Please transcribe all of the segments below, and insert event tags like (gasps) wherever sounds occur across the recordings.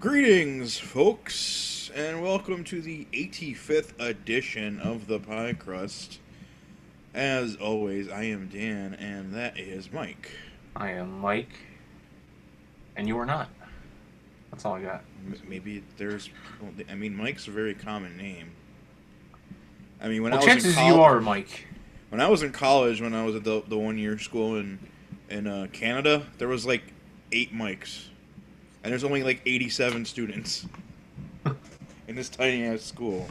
Greetings, folks, and welcome to the 85th edition of the Pie Crust. As always, I am Dan, and that is Mike. I am Mike, and you are not. That's all I got. M- Maybe there's, I mean, Mike's a very common name. I mean, when well, I was chances in you college, are Mike. when I was in college, when I was at the, the one year school in in uh, Canada, there was like eight Mikes, and there's only like 87 students in this tiny ass school,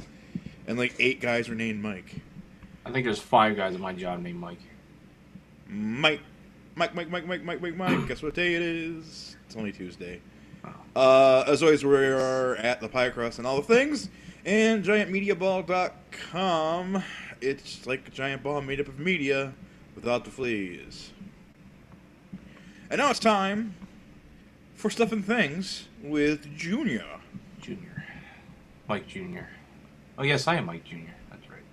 and like eight guys were named Mike. I think there's five guys at my job named Mike. Mike, Mike, Mike, Mike, Mike, Mike, Mike, Mike. (clears throat) Guess what day it is? It's only Tuesday. Oh. Uh, as always, we are at the Pie Crust and all the things, and GiantMediaBall.com. It's like a giant ball made up of media without the fleas. And now it's time for Stuff and Things with Junior. Junior. Mike Junior. Oh yes, I am Mike Junior. That's right.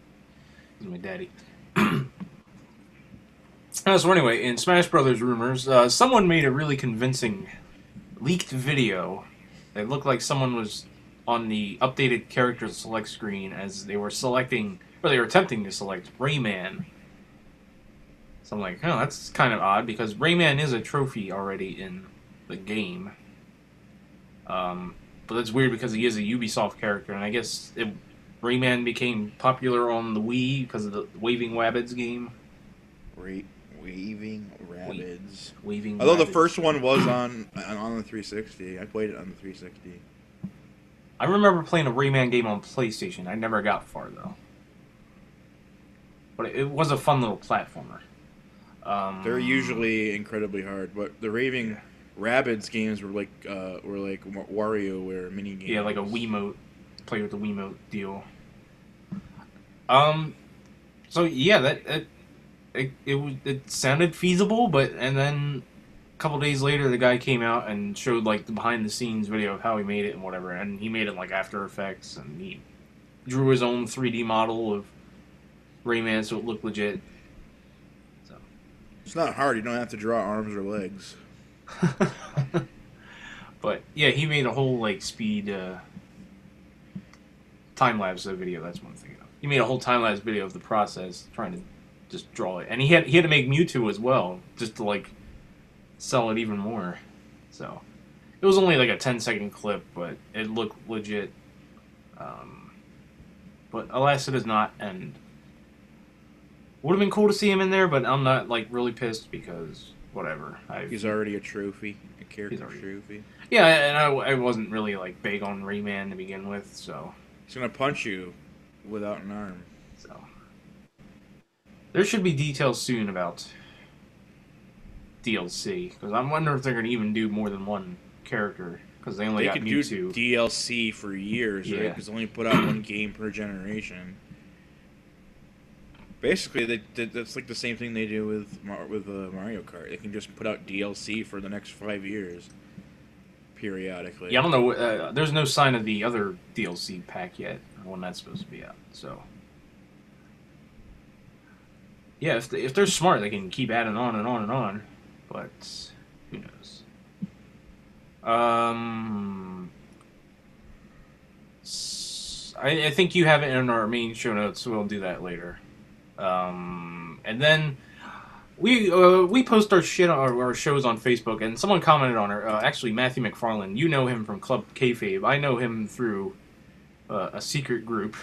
He's my daddy. (clears throat) Uh, so anyway, in Smash Brothers rumors, uh, someone made a really convincing leaked video that looked like someone was on the updated character select screen as they were selecting, or they were attempting to select Rayman. So I'm like, oh, that's kind of odd because Rayman is a trophy already in the game. Um, but that's weird because he is a Ubisoft character, and I guess it, Rayman became popular on the Wii because of the Waving Rabbids game. Waving Rabbids. Waving. Although the first one was on on the 360, I played it on the 360. I remember playing a Rayman game on PlayStation. I never got far though, but it was a fun little platformer. Um, They're usually incredibly hard, but the Raving Rabbids games were like uh, were like Wa- WarioWare mini games. yeah, like a Wiimote, play with the Wiimote deal. Um, so yeah, that, that it it was it sounded feasible, but and then a couple days later, the guy came out and showed like the behind the scenes video of how he made it and whatever, and he made it like After Effects, and he drew his own 3D model of Rayman, so it looked legit. So. It's not hard. You don't have to draw arms or legs. (laughs) but yeah, he made a whole like speed uh, time lapse video. That's one thing. He made a whole time lapse video of the process, trying to just draw it, and he had he had to make Mewtwo as well, just to like sell it even more. So it was only like a 10 second clip, but it looked legit. Um, but alas, it is not, and would have been cool to see him in there, but I'm not like really pissed because whatever. I He's already a trophy, a character already- trophy. Yeah, and I, I wasn't really like big on Rayman to begin with, so He's gonna punch you without an arm. so there should be details soon about DLC because I'm wondering if they're going to even do more than one character because they only they got could do DLC for years, right? Yeah. Because they only put out one game per generation. Basically, they, they, that's like the same thing they do with with uh, Mario Kart. They can just put out DLC for the next five years, periodically. yeah, I don't know. Uh, there's no sign of the other DLC pack yet when that's supposed to be out. So yeah, if, they, if they're smart, they can keep adding on and on and on. But who knows? Um, I, I think you have it in our main show notes, so we'll do that later. Um, and then we uh, we post our shit our, our shows on Facebook, and someone commented on it. Uh, actually, Matthew McFarland. You know him from Club Kayfabe. I know him through uh, a secret group.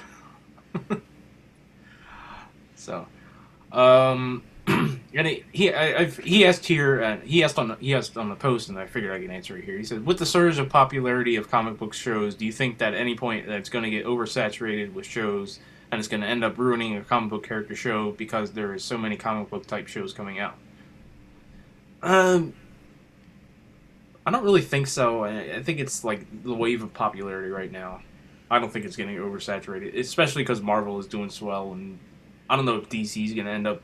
(laughs) so, um, (clears throat) and he I, he asked here. Uh, he asked on he asked on the post, and I figured I can answer it here. He said, "With the surge of popularity of comic book shows, do you think that at any point that it's going to get oversaturated with shows?" And it's going to end up ruining a comic book character show because there is so many comic book type shows coming out. Um, I don't really think so. I, I think it's like the wave of popularity right now. I don't think it's getting oversaturated, especially because Marvel is doing so well, and I don't know if DC is going to end up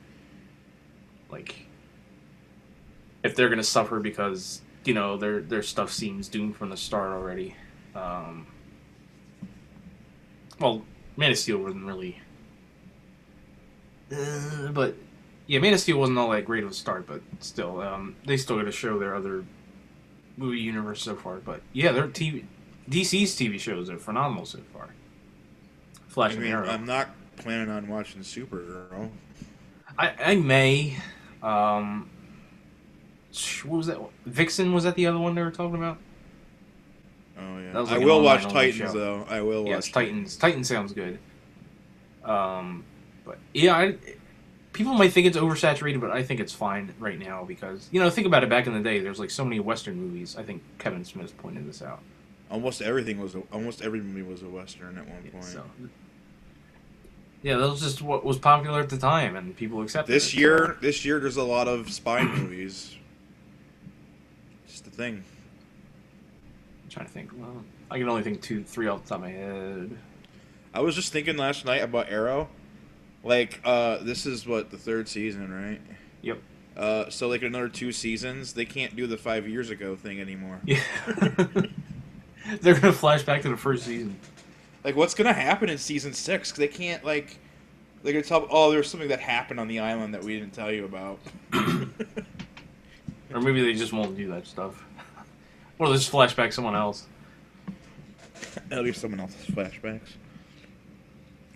like if they're going to suffer because you know their their stuff seems doomed from the start already. Um, well, Man of Steel wasn't really, uh, but yeah, Man of Steel wasn't all that great of a start, but still, um, they still got to show their other movie universe so far. But yeah, their TV DC's TV shows are phenomenal so far. Flash I and mean, Arrow. I'm not planning on watching Supergirl. I, I may. Um, what was that? Vixen was that the other one they were talking about? Oh yeah, That was I will watch Titans show. though. I will watch. yes, Titans. Titans sounds good. Um, but yeah, I, people might think it's oversaturated, but I think it's fine right now because you know think about it. Back in the day, there's like so many Western movies. I think Kevin Smith pointed this out. Almost everything was a, almost every movie was a western at one point. So, yeah, that was just what was popular at the time, and people accepted This it, so- year, this year, there's a lot of spy movies. Just the thing. Trying to think. Well, I can only think two, three off the top of my head. I was just thinking last night about Arrow. Like, uh, this is what the third season, right? Yep. Uh, so like another two seasons, they can't do the five years ago thing anymore. Yeah. (laughs) They're gonna flash back to the first season. Like, what's gonna happen in season six? 'Cause they can't like, they're gonna tell. Oh, there's something that happened on the island that we didn't tell you about. (coughs) Or maybe they just won't do that stuff. Or they'll just flash back someone else. (laughs) At least someone else's flashbacks.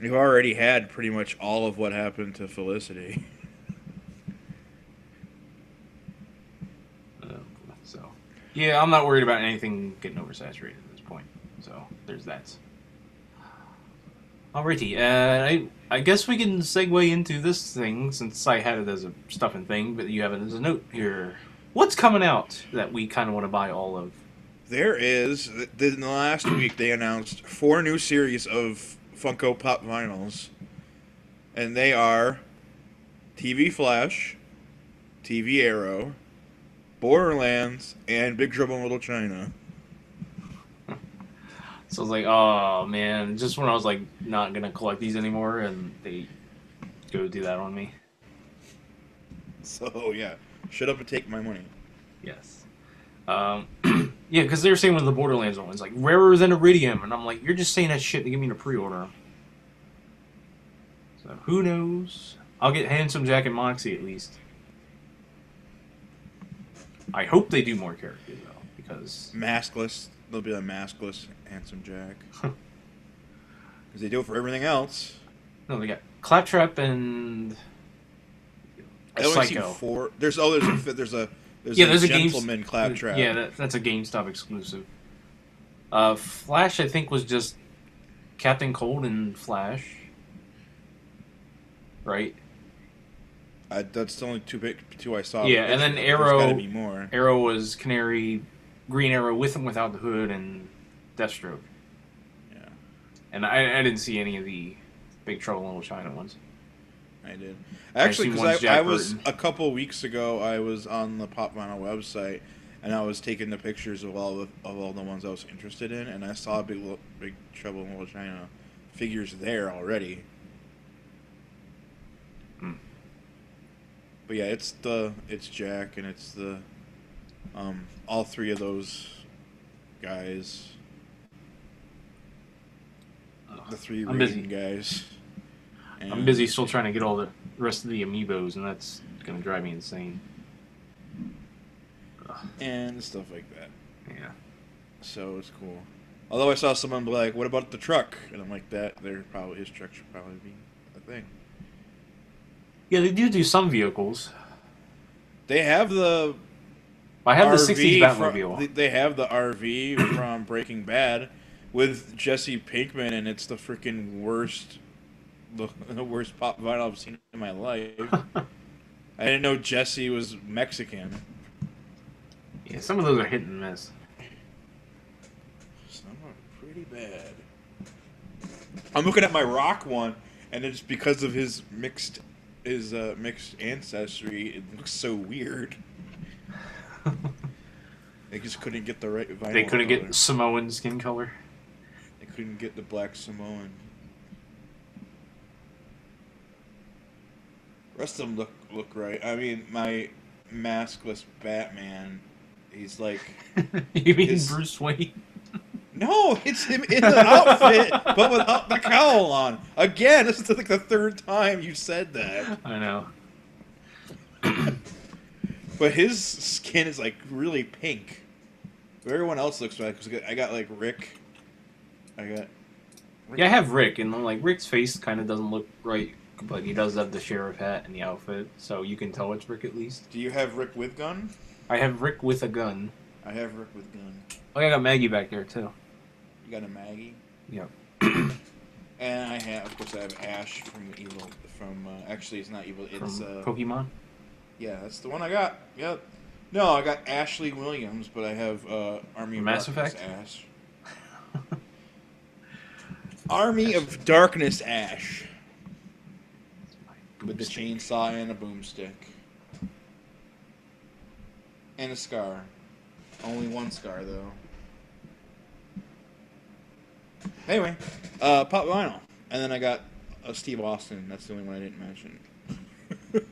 You've already had pretty much all of what happened to Felicity. (laughs) Uh, so, yeah, I'm not worried about anything getting oversaturated at this point. So there's that. Alrighty, uh, I I guess we can segue into this thing since I had it as a stuffing thing, but you have it as a note here. What's coming out that we kind of want to buy all of? There is. In the last week, they announced four new series of Funko Pop vinyls, and they are TV Flash, TV Arrow, Borderlands, and Big Trouble in Little China. So I was like, oh man, just when I was like not gonna collect these anymore, and they go do that on me. (laughs) So yeah, shut up and take my money. Yes. Um, (clears throat) yeah, because they were saying with the Borderlands ones, like rarer than iridium, and I'm like, you're just saying that shit to get me to pre-order. So who knows? I'll get Handsome Jack and Moxie at least. I hope they do more characters though, because Maskless. They'll be a maskless handsome Jack. (laughs) Because they do it for everything else. no, they got Claptrap and I only see Psycho. four. There's oh, there's a there's a there's Yeah, a there's a gentleman claptrap. Yeah, that, that's a GameStop exclusive. Uh, Flash, I think, was just Captain Cold and Flash, right? I, that's the only two big two I saw. Yeah, and then Arrow- gotta be more. Arrow was Canary, Green Arrow with and without the hood, and Deathstroke. Yeah, And I, I didn't see any of the Big Trouble in Little China ones. I did. Actually, because I, Jack I was Burton. a couple weeks ago, I was on the Pop Vinyl website, and I was taking the pictures of all the of all the ones I was interested in, and I saw Big Big Trouble in Little China figures there already. Hmm. But yeah, it's the it's Jack and it's the um all three of those guys, the three I'm Regan busy. guys. I'm busy still trying to get all the rest of the amiibos, and that's going to drive me insane. and stuff like that. Yeah. So it's cool. Although I saw someone be like, "What about the truck?" and I'm like, "That there probably his truck should probably be a thing." Yeah, they do do some vehicles. They have the I have the RV 60s from- Batmobile. they- they have the RV from Breaking Bad with Jesse Pinkman, and it's the freaking worst, the, (laughs) the worst pop vinyl I've seen in my life. I didn't know Jesse was Mexican. yeah, some of those are hit and miss. Some are pretty bad. I'm looking at my rock one, and it's because of his mixed his uh, mixed ancestry. It looks so weird. They just couldn't get the right vinyl. They couldn't color. get Samoan skin color. They couldn't get the black Samoan. Rest of them look look right. I mean, my maskless Batman. He's like, (laughs) you mean His- Bruce Wayne? no, it's him in the outfit, but without the cowl on. Again, this is like the third time you said that. I know. (coughs) But his skin is like really pink. But everyone else looks like I got like Rick I got. Yeah, I have Rick, and I'm like Rick's face kind of doesn't look right, but he does have the sheriff hat and the outfit, so you can tell it's Rick at least. Do you have Rick with gun? I have Rick with a gun. I have Rick with gun. Oh, I got Maggie back there too. You got a Maggie. Yep. (coughs) And I have, of course, I have Ash from Evil. From uh, actually, it's not Evil. It's From uh, Pokemon. yeah, that's the one I got. Yep. No, I got Ashley Williams, but I have uh, Army of Mass Darkness Effect? Ash. Army of Darkness Ash with the chainsaw and a boomstick and a scar. Only one scar though. Anyway, uh, pop vinyl, and then I got uh, Steve Austin. That's the only one I didn't mention. (laughs)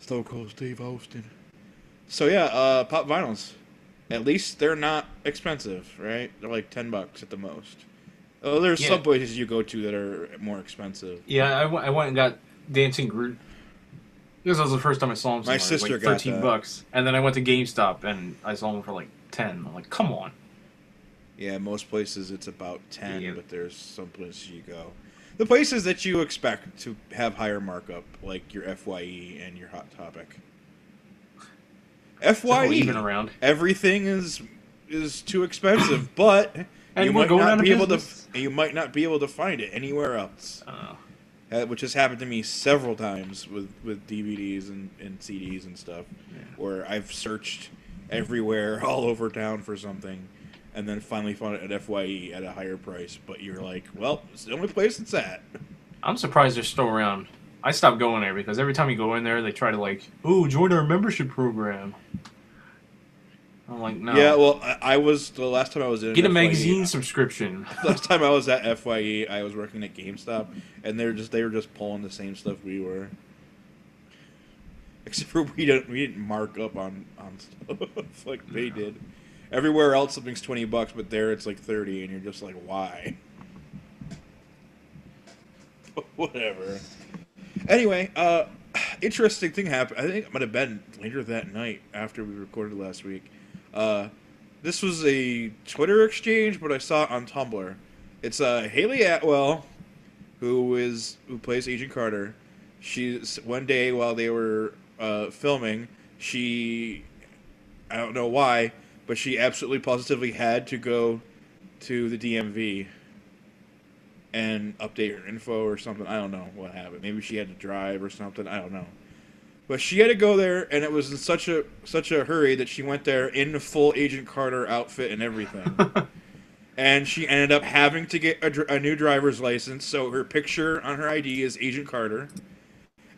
Stone Cold Steve Austin. So yeah, uh, pop vinyls. At least they're not expensive, right? They're like ten bucks at the most. Oh, there's Yeah. some places you go to that are more expensive. Yeah, I, w- I went and got Dancing Groot. This was the first time I saw him. My somewhere, was sister like got thirteen that. bucks, and then I went to GameStop and I saw him for like ten. I'm like, come on. Yeah, most places it's about ten, Yeah. but there's some places you go. The places that you expect to have higher markup, like your Fye and your Hot Topic. Fye, even around. everything is is too expensive, but (coughs) And you might not be able to you might not be able to find it anywhere else. Uh, which has happened to me several times with, with DVDs and, and CDs and stuff, Yeah. where I've searched everywhere (laughs) all over town for something, and then finally found it at Fye at a higher price. But you're like, well, it's the only place it's at. I'm surprised they're still around. I stopped going there because every time you go in there, they try to like, "Ooh, join our membership program." I'm like, no. Yeah, well, I, I was the last time I was in Get a FYE magazine subscription. (laughs) Last time I was at Fye, I was working at GameStop, and they're just they were just pulling the same stuff we were. Except for we didn't we didn't mark up on on stuff (laughs) like they did. Everywhere else something's twenty bucks, but there it's like thirty, and you're just like, why? (laughs) Whatever. Anyway, uh, (sighs) interesting thing happened. I think it might have been later that night after we recorded last week. Uh, this was a Twitter exchange, but I saw it on Tumblr. It's uh, Hayley Atwell, who is who plays Agent Carter. She's one day while they were uh, filming, she I don't know why, but she absolutely positively had to go to the DMV and update her info or something. I don't know what happened. Maybe she had to drive or something. I don't know. But she had to go there, and it was in such a such a hurry that she went there in full Agent Carter outfit and everything. (laughs) and she ended up having to get a, a new driver's license. So her picture on her ID is Agent Carter.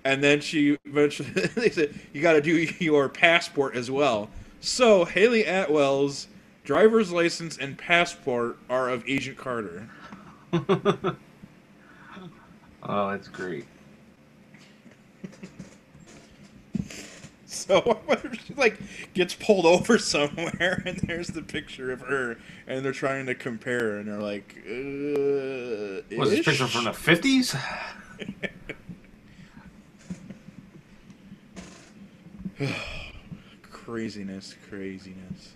And then she eventually (laughs) they said you got to do your passport as well. So Hayley Atwell's driver's license and passport are of Agent Carter. (laughs) oh, that's great. (laughs) So I wonder if she like gets pulled over somewhere, and there's the picture of her, and they're trying to compare, and they're like, uh, Was this picture from the fifties? (sighs) craziness, craziness.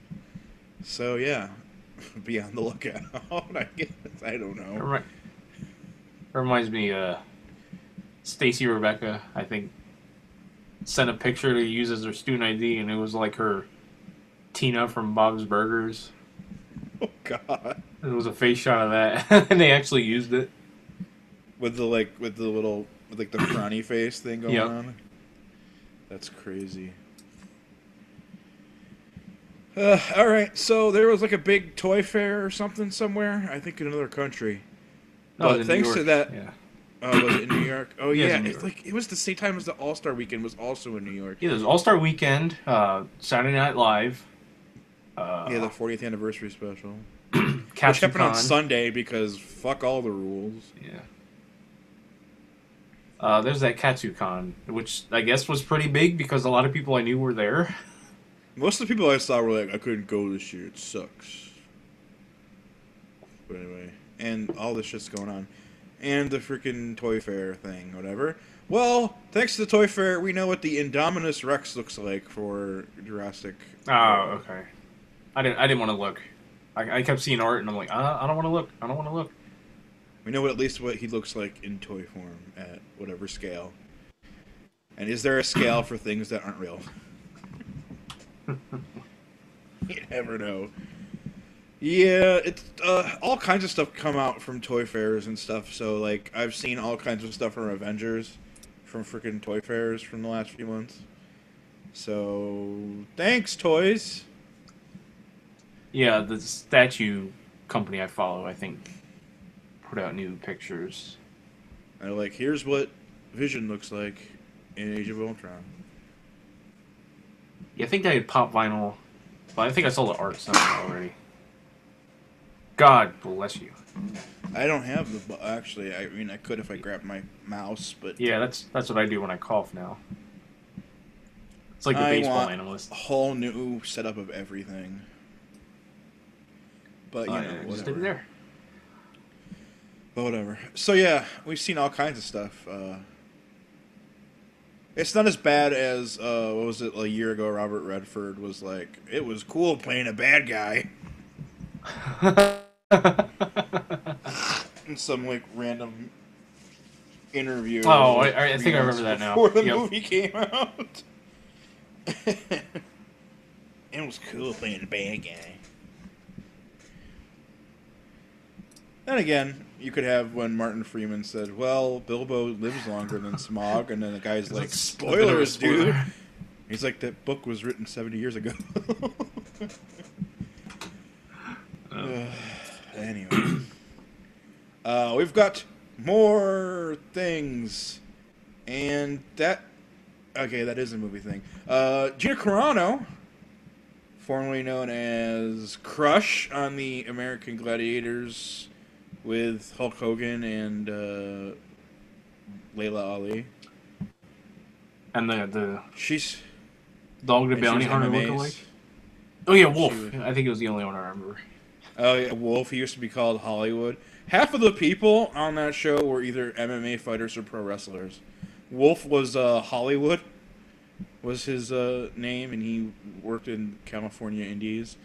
So yeah, (laughs) be on the lookout. (laughs) I guess I don't know. Reminds me, uh, Stacy Rebecca. I think sent a picture to use as her student ID, and it was like her Tina from Bob's Burgers. Oh God, It was a face shot of that, (laughs) and they actually used it. with the like with the little with like the (coughs) frowny face thing going Yep. on. That's crazy. Uh, (sighs) all right, so there was like a big toy fair or something somewhere. I think in another country. No, But it was in thanks to that- yeah, Oh, was it in New York? Oh Yeah, yeah, in it's York. like it was the same time as the All Star Weekend was also in New York. yeah. There's All Star Weekend, uh, Saturday Night Live. Uh, yeah, the 40th anniversary special, (clears throat) which happened on Sunday because fuck all the rules. Yeah. Uh, there's that KatsuCon, which I guess was pretty big because a lot of people I knew were there. (laughs) Most of the people I saw were like, I couldn't go this year. It sucks. But anyway, and all this shit's going on. And the freaking Toy Fair thing, whatever. Well, thanks to the Toy Fair, we know what the Indominus Rex looks like for Jurassic. Oh, okay. I didn't. I didn't want to look. I, I kept seeing art, and I'm like, uh, I don't want to look. I don't want to look. We know at least what he looks like in toy form at whatever scale. And is there a scale for things that aren't real? (laughs) you never know. Yeah, it's uh, all kinds of stuff come out from toy fairs and stuff. So like, I've seen all kinds of stuff from Avengers, from freaking toy fairs from the last few months. So thanks, toys. Yeah, the statue company I follow, I think, put out new pictures. And they're like, here's what Vision looks like in Age of Ultron. Yeah, I think they had pop vinyl, but I think I saw the art somewhere already. God bless you. I don't have the bu- actually. I mean, I could if I grabbed my mouse, but Yeah, that's that's what I do when I cough now. It's like the I baseball want analyst. a whole new setup of everything. But you Oh, know, yeah, just whatever. leave it there. But whatever. So yeah, we've seen all kinds of stuff. Uh, it's not as bad as uh, what was it a year ago? Robert Redford was like, it was cool playing a bad guy in (laughs) some like random interview. Oh, like, I- I think I remember that now. Before the Yep. movie came out. (laughs) it was cool playing the bad guy. Then again, you could have when Martin Freeman said, "Well, Bilbo lives longer than Smaug," and then the guy's (laughs) like, It's a bit "Spoilers, dude." He's like, "That book was written seventy years ago." Oh. anyway, uh, we've got more things, and that okay, that is a movie thing. Uh, Gina Carano, formerly known as Crush on the American Gladiators, with Hulk Hogan and uh, Laila Ali. And the the She's dog the bounty hunter lookalike. Oh yeah, Wolf. was- I think it was the only one I remember. Oh yeah, Wolf. He used to be called Hollywood. Half of the people on that show were either MMA fighters or pro wrestlers. Wolf was uh, Hollywood, was his uh, name, and he worked in California Indies.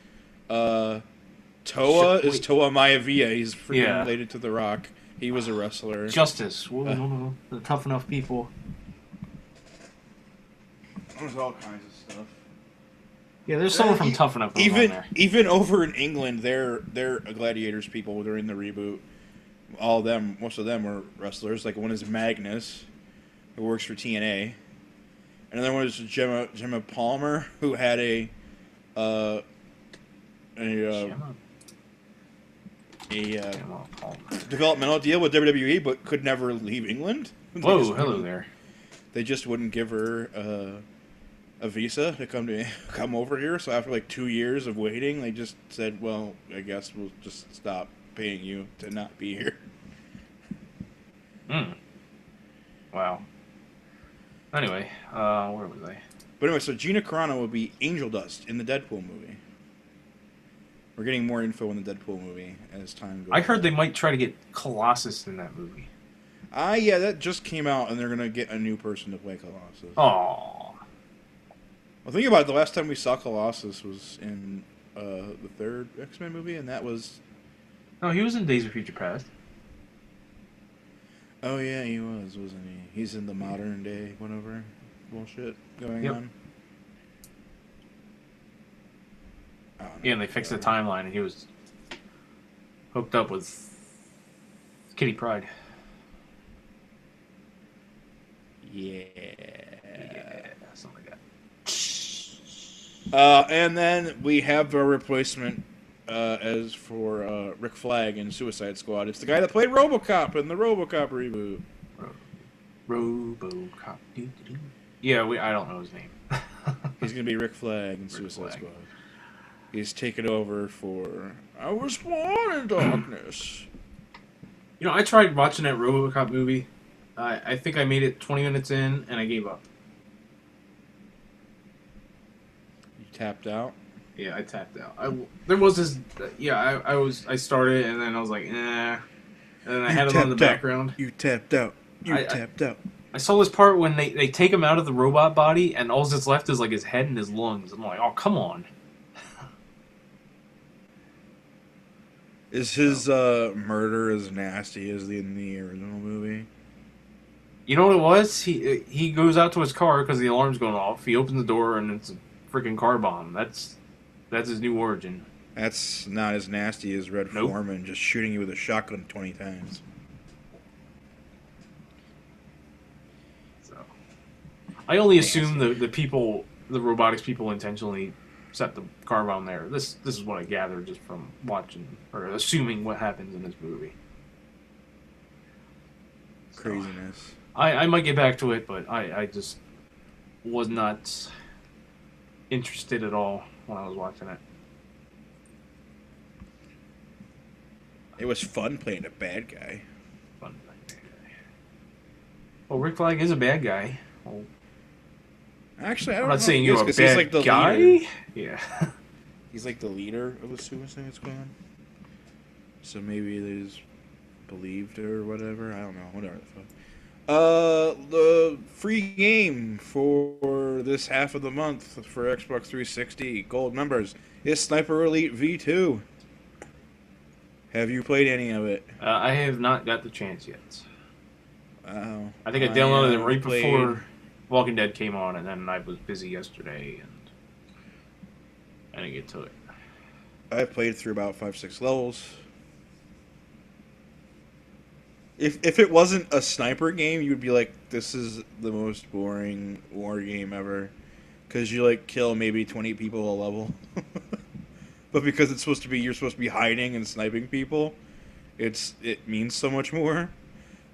Uh, Toa Shit, is wait. Toa Maivia. He's freaking Yeah. related to The Rock. He was a wrestler. Justice. Whoa, Uh. no, no, no. The tough enough people. There's all kinds of stuff. Yeah, there's someone Uh, from e- Tough Enough going on Even there. even over in England, they're they're gladiators people during the reboot. All of them, most of them were wrestlers. Like one is Magnus, who works for TNA. Another one is Gemma Gemma Palmer, who had a uh, a uh, a uh, Gemma Palmer. developmental deal with WWE, but could never leave England. (laughs) They Whoa, just hello wouldn't- there. They just wouldn't give her uh, a visa to come to (laughs) come over here. So after like two years of waiting, they just said, "Well, I guess we'll just stop paying you to not be here." Hmm. Wow. Anyway, uh, where was I? But anyway, so Gina Carano will be Angel Dust in the Deadpool movie. We're getting more info in the Deadpool movie as time goes. I heard they might try to get Colossus in that movie. Ah, yeah, that just came out, and they're gonna get a new person to play Colossus. Oh. Well, think about it. The last time we saw Colossus was in uh, the third X Men movie, and that was No, he was in Days of Future Past. Oh yeah, he was, wasn't he? He's in the modern day whatever bullshit going Yep. on. Yeah, and they fixed the timeline, and he was hooked up with Kitty Pryde. Yeah, something like that. Uh, and then we have a replacement uh, as for uh, Rick Flag in Suicide Squad. It's the guy that played RoboCop in the RoboCop reboot. RoboCop. Yeah, we. I don't know his name. (laughs) He's gonna be Rick Flag in Suicide Flag. Squad. He's taken over for I was born in darkness. You know, I tried watching that RoboCop movie. I I think I made it 20 minutes in, and I gave up. Tapped out. Yeah, I tapped out. I there was this. Yeah, I, I was. I started, and then I was like, eh. And then I You had it on the out. background. You tapped out. You I- I- tapped out. I saw this part when they, they take him out of the robot body, and all that's left is like his head and his lungs. I'm like, oh come on. Is his uh, murder as nasty as the in the original movie? You know what it was? He he goes out to his car because the alarm's going off. He opens the door and it's a freaking car bomb. That's that's his new origin. That's not as nasty as Red Nope. Forman just shooting you with a shotgun twenty times. So I only Nasty. assume the the people, the robotics people, intentionally set the car bomb there. This this is what I gathered just from watching or assuming what happens in this movie. So, Craziness. I, I might get back to it, but I, I just was not interested at all when I was watching it. It was fun playing a bad guy. Fun fact. Well, Rick Flag is a bad guy. Well, Actually, I don't I'm know not if saying you're a bad he's like the guy. leader. Yeah. (laughs) He's like the leader of the Suicide Squad. So maybe is believed or whatever. I don't know. Whatever the fuck. Uh, the free game for this half of the month for Xbox 360 Gold members is Sniper Elite V2. Have you played any of it? Uh, I have not got the chance yet. Wow. I think I downloaded it uh, right played- before Walking Dead came on, and then I was busy yesterday, and I didn't get to it. I played through about five, six levels. If if it wasn't a sniper game, you would be like, "This is the most boring war game ever," because you like kill maybe twenty people a level. (laughs) but because it's supposed to be, you're supposed to be hiding and sniping people. It's it means so much more.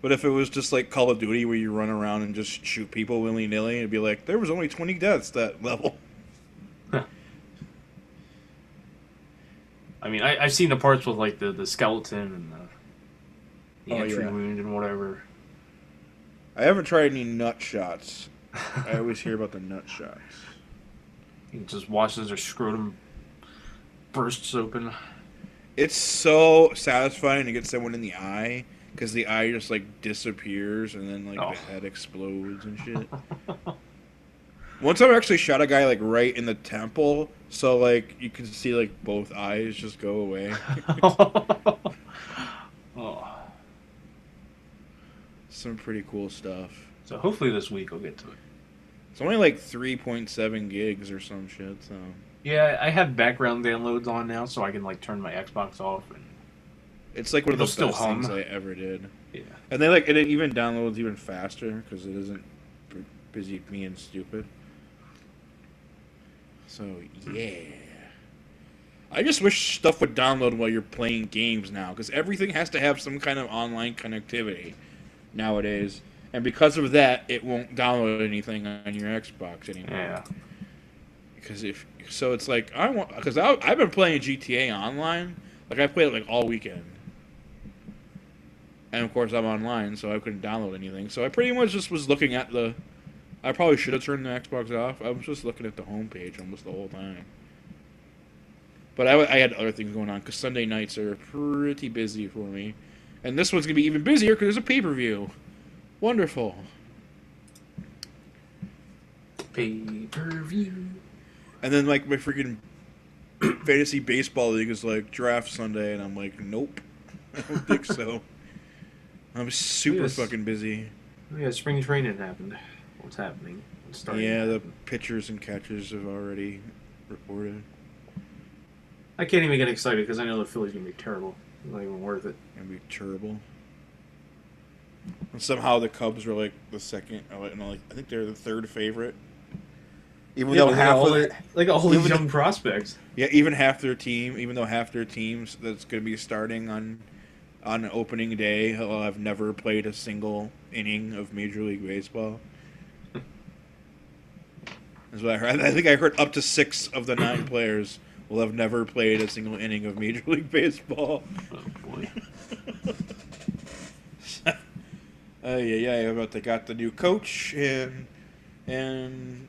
But if it was just like Call of Duty, where you run around and just shoot people willy nilly, it'd be like there was only twenty deaths that level. I mean, I, I've seen the parts with like the, the skeleton and the, the Oh, entry yeah. wound and whatever. I haven't tried any nut shots. I (laughs) always hear about the nut shots. He just watches their scrotum bursts open. It's so satisfying to get someone in the eye because the eye just like disappears and then like Oh. the head explodes and shit. One time I actually shot a guy like right in the temple, so like you can see like both eyes just go away. (laughs) oh. Some pretty cool stuff. So hopefully this week I'll get to it. It's only like 3.7 gigs or some shit, so Yeah, I have background downloads on now, so I can like turn my Xbox off and it's like one of the best things. I ever did. yeah. And they like it even downloads even faster because it isn't busy being stupid. So yeah, I just wish stuff would download while you're playing games now because everything has to have some kind of online connectivity nowadays, and because of that, it won't download anything on your Xbox anymore. Yeah. Because if so, it's like I want because I've been playing GTA online. Like I played it like all weekend, and of course I'm online, so I couldn't download anything. So I pretty much just was looking at the. I probably should have turned the Xbox off. I was just looking at the homepage almost the whole time. But I had other things going on because Sunday nights are pretty busy for me, and this one's gonna be even busier because there's a pay per view. Wonderful. Pay per view. And then like my freaking (clears throat) fantasy baseball league is like draft Sunday, and I'm like, nope, (laughs) I don't think so. I'm super Yes. fucking busy. Oh, yeah, spring training happened. What's happening? What's starting? yeah, to the pitchers and catchers have already reported. I can't even get excited because I know the Phillies are gonna be terrible. Not even worth it. Gonna be terrible. And somehow the Cubs were like the second. or like- no, like I think they're the third favorite. Even Yeah, though half all of the- it, like all these even young prospects. yeah, even half their team, even though half their teams that's going to be starting on on opening day will have never played a single inning of Major League Baseball. (laughs) That's what I heard. I think I heard up to six of the nine players will have never played a single inning of Major (laughs) League Baseball. Oh boy. (laughs) Uh, yeah, yeah, but they got the new coach and and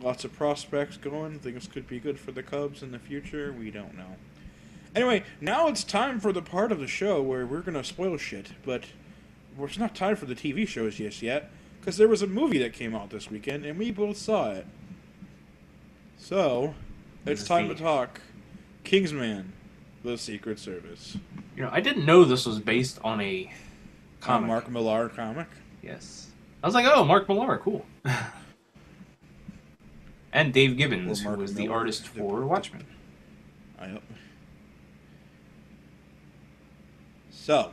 lots of prospects going. Things could be good for the Cubs in the future. We don't know. Anyway, now it's time for the part of the show where we're gonna spoil shit, but it's not time for the TV shows just yet because there was a movie that came out this weekend and we both saw it. So it's time to talk Kingsman, the Secret Service. You know, I didn't know this was based on a comic. Mark Millar comic. Yes. I was like, oh, Mark Millar, cool. (laughs) and Dave Gibbons, who was the artist for Watchmen. I hope. So,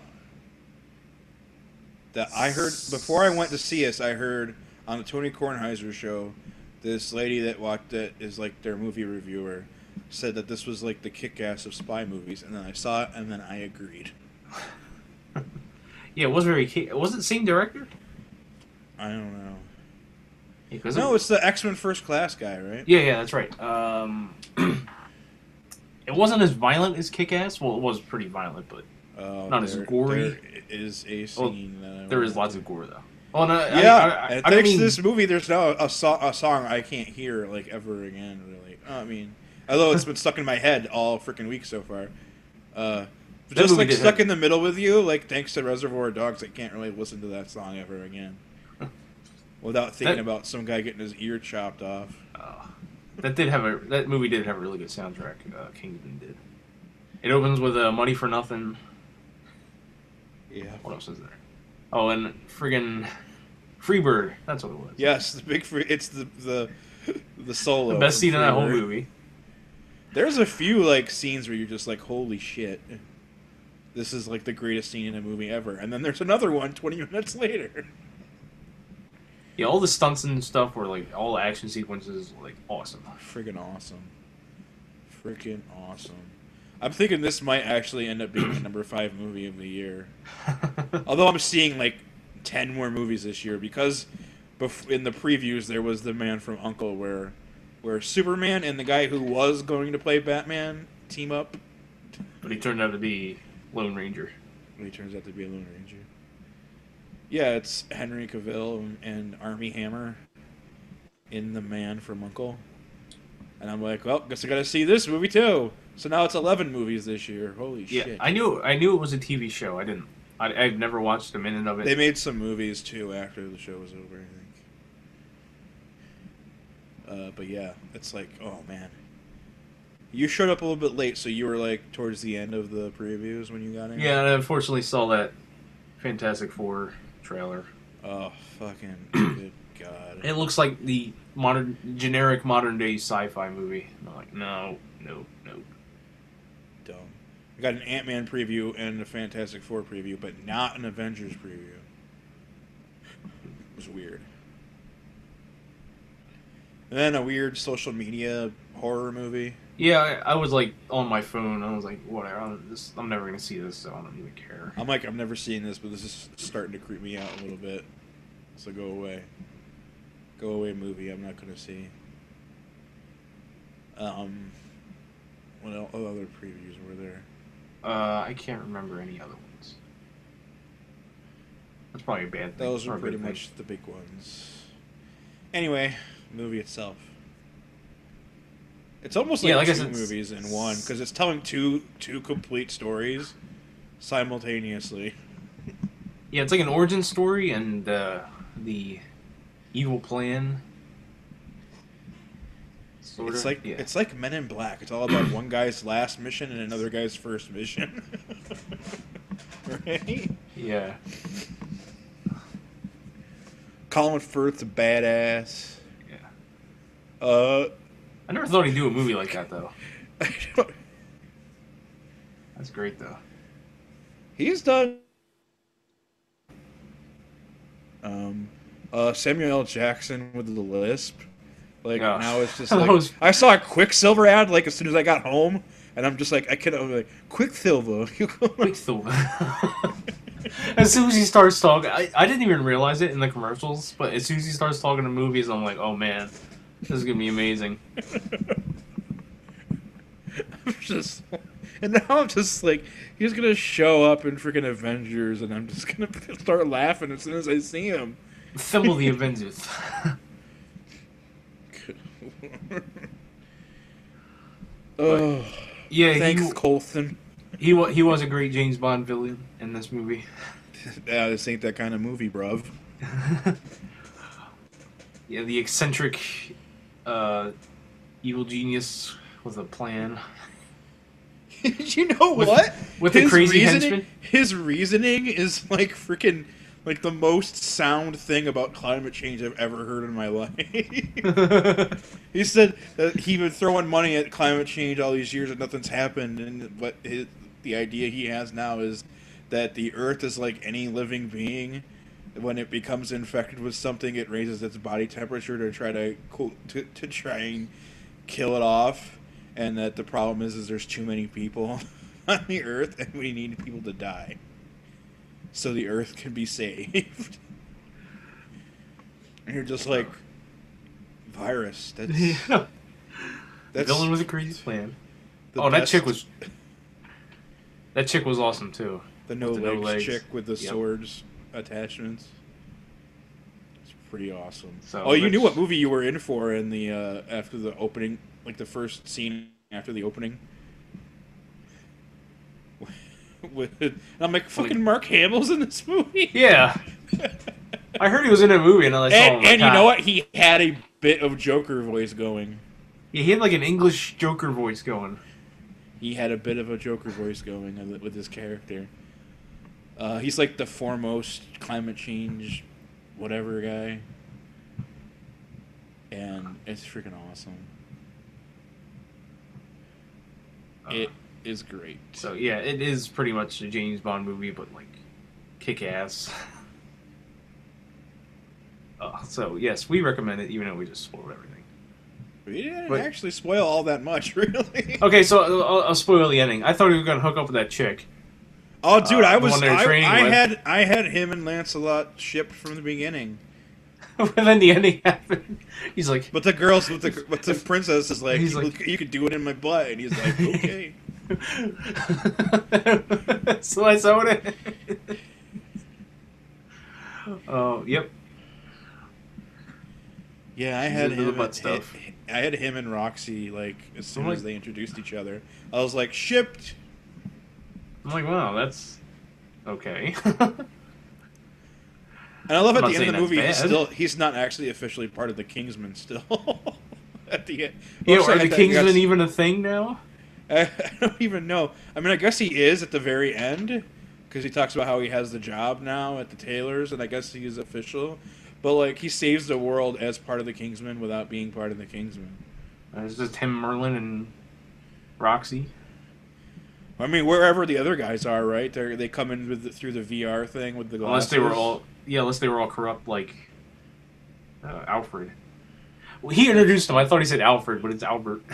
that I heard before I went to see us, I heard on the Tony Kornheiser show, this lady that walked it is like their movie reviewer said that this was like the kick-ass of spy movies, and then I saw it, and then I agreed. Yeah, it was very. it the same director? I don't know. Yeah, No, it- it's the X Men First Class guy, right? yeah, yeah, that's right. Um, (clears throat) it wasn't as violent as Kick Ass. Well, it was pretty violent, but Uh, Not as gory. There is a scene. there is lots to- of gore though. Well, no, Yeah, I, I, I thanks mean, to this movie, there's now a, so- a song I can't hear like ever again. Really, I mean, although it's been stuck in my head all freaking week so far. Uh, just like stuck have- in the middle with you, like thanks to Reservoir Dogs, I can't really listen to that song ever again (laughs) without thinking That- about some guy getting his ear chopped off. uh, that did have a that movie did have a really good soundtrack. Uh, Kingsman did. It opens with uh, "Money for Nothing." Yeah. What else is there? Oh, and friggin' Freebird. That's what it was. Yes, the big free. It's the the the solo. The best scene in that whole movie. There's a few like scenes where you're just like, holy shit. This is like the greatest scene in a movie ever. And then there's another one 20 minutes later. Yeah, all the stunts and stuff were like all the action sequences like awesome. Freaking awesome. Freaking awesome. I'm thinking this might actually end up being the number five movie of the year. (laughs) Although I'm seeing like 10 more movies this year because bef- in the previews there was the man from Uncle where where Superman and the guy who was going to play Batman team up. but he turned out to be Lone Ranger. He turns out to be a Lone Ranger. Yeah, it's Henry Cavill and, Armie Hammer in The Man from Uncle. And I'm like, well, guess I gotta see this movie too. So now it's 11 movies this year. Holy Yeah, shit. I knew I knew it was a TV show. I didn't. I, I've never watched a minute of it. They made some movies too after the show was over, I think. Uh, but yeah, it's like, oh man. You showed up a little bit late, so you were like towards the end of the previews when you got in? yeah, and I unfortunately saw that Fantastic Four trailer. Oh, fucking (clears throat) good god. It looks like the modern, generic modern day sci-fi movie. I'm like, no, no, no. I got an Ant Man preview and a Fantastic Four preview, but not an Avengers preview. It was weird. And then a weird social media horror movie. Yeah, I, I was like on my phone. I was like, whatever. I'm, this, I'm never gonna see this, so I don't even care. I'm like, I've never seen this, but this is starting to creep me out a little bit. So go away. Go away, movie. I'm not gonna see. Um, what other previews were there? Uh, I can't remember any other ones. That's probably a bad thing. Those are pretty much the big ones. Anyway, movie itself. It's almost like, Yeah, like two movies in one because it's telling two two complete stories simultaneously. Yeah, it's like an origin story and uh, the evil plan. Sort It's of. like yeah. it's like Men in Black. It's all about one guy's last mission and another guy's first mission. (laughs) right? yeah. Colin Firth's a badass. Yeah. Uh, I never thought he'd do a movie like that though. (laughs) That's great though. He's done. Um, uh, Samuel L. Jackson with the lisp. Like Oh. now it's just (laughs) like was- I saw a Quicksilver ad like as soon as I got home, and I'm just like I could I'm like Quicksilver. (laughs) Quicksilver. (laughs) as soon as he starts talking, I, I didn't even realize it in the commercials, but as soon as he starts talking to movies, I'm like, oh man, this is gonna be amazing. I'm just, and now I'm just like he's gonna show up in freaking Avengers, and I'm just gonna start laughing as soon as I see him. Assemble the Avengers. Oh, yeah, thanks, he, Colton. he wa- he was a great James Bond villain in this movie. (laughs) Yeah, this ain't that kind of movie, bruv. (laughs) yeah, the eccentric uh, evil genius with a plan. (laughs) you know With- what? with the crazy reasoning, henchman? His reasoning is like freaking like the most sound thing about climate change I've ever heard in my (laughs) life. (laughs) he said that he's been throwing money at climate change all these years and nothing's happened, and what his, the idea he has now is that the Earth is like any living being. When it becomes infected with something, it raises its body temperature to try to cool, to, to try and kill it off, and that the problem is is there's too many people (laughs) on the Earth, and we need people to die so the Earth can be saved. (laughs) and you're just like virus. That's (laughs) yeah. that's Villain with a crazy plan. Oh, that chick was. That chick was awesome too. the no the no legs, legs. chick with the Yep. swords attachments. It's pretty awesome. So oh, you knew what movie you were in for in the uh, after the opening, like the first scene after the opening. (laughs) With, and I'm like, fucking Mark Hamill's in this movie. (laughs) Yeah, I heard he was in a movie, and I him. and like, and you know what? He had a bit of Joker voice going. Yeah, he had like an English Joker voice going. He had a bit of a Joker voice going with- with his character. Uh, he's like the foremost climate change, whatever guy, and it's freaking awesome. It is great. So yeah, it is pretty much a James Bond movie, but like kick ass. (laughs) Uh, so yes, we recommend it, even though we just spoiled everything. We didn't But- actually spoil all that much, (laughs) really. Okay, so uh, I'll, I'll spoil the ending. I thought we were gonna hook up with that chick. Oh, dude, Uh, I was I, I had I had him and Lancelot shipped from the beginning, (laughs) and then the ending happened. He's like, but the girls with the but the princess is like, He's like- you could do it in my butt, and he's like, okay. So that's it. Oh, yep. Yeah, I had him. butt stuff. I had him and Roxy like as soon I'm as like- they introduced each other. I was like shipped. I'm like, wow, that's okay. (laughs) And I love I'm at the end of the movie, he's still he's not actually officially part of the Kingsmen still. (laughs) at the end, yeah, are the Kingsmen even a thing now? I, (laughs) I don't even know. I mean, I guess he is at the very end because he talks about how he has the job now at the Taylors, and I guess he is official. But like, he saves the world as part of the Kingsmen without being part of the Kingsmen. Uh, It's just him, Merlin, and Roxy. I mean, wherever the other guys are, right? They they come in with the, through the VR thing with the Unless they were all, yeah, unless they were all corrupt like uh, Alfred. Well, he introduced him. I thought he said Alfred, but it's Albert. (laughs)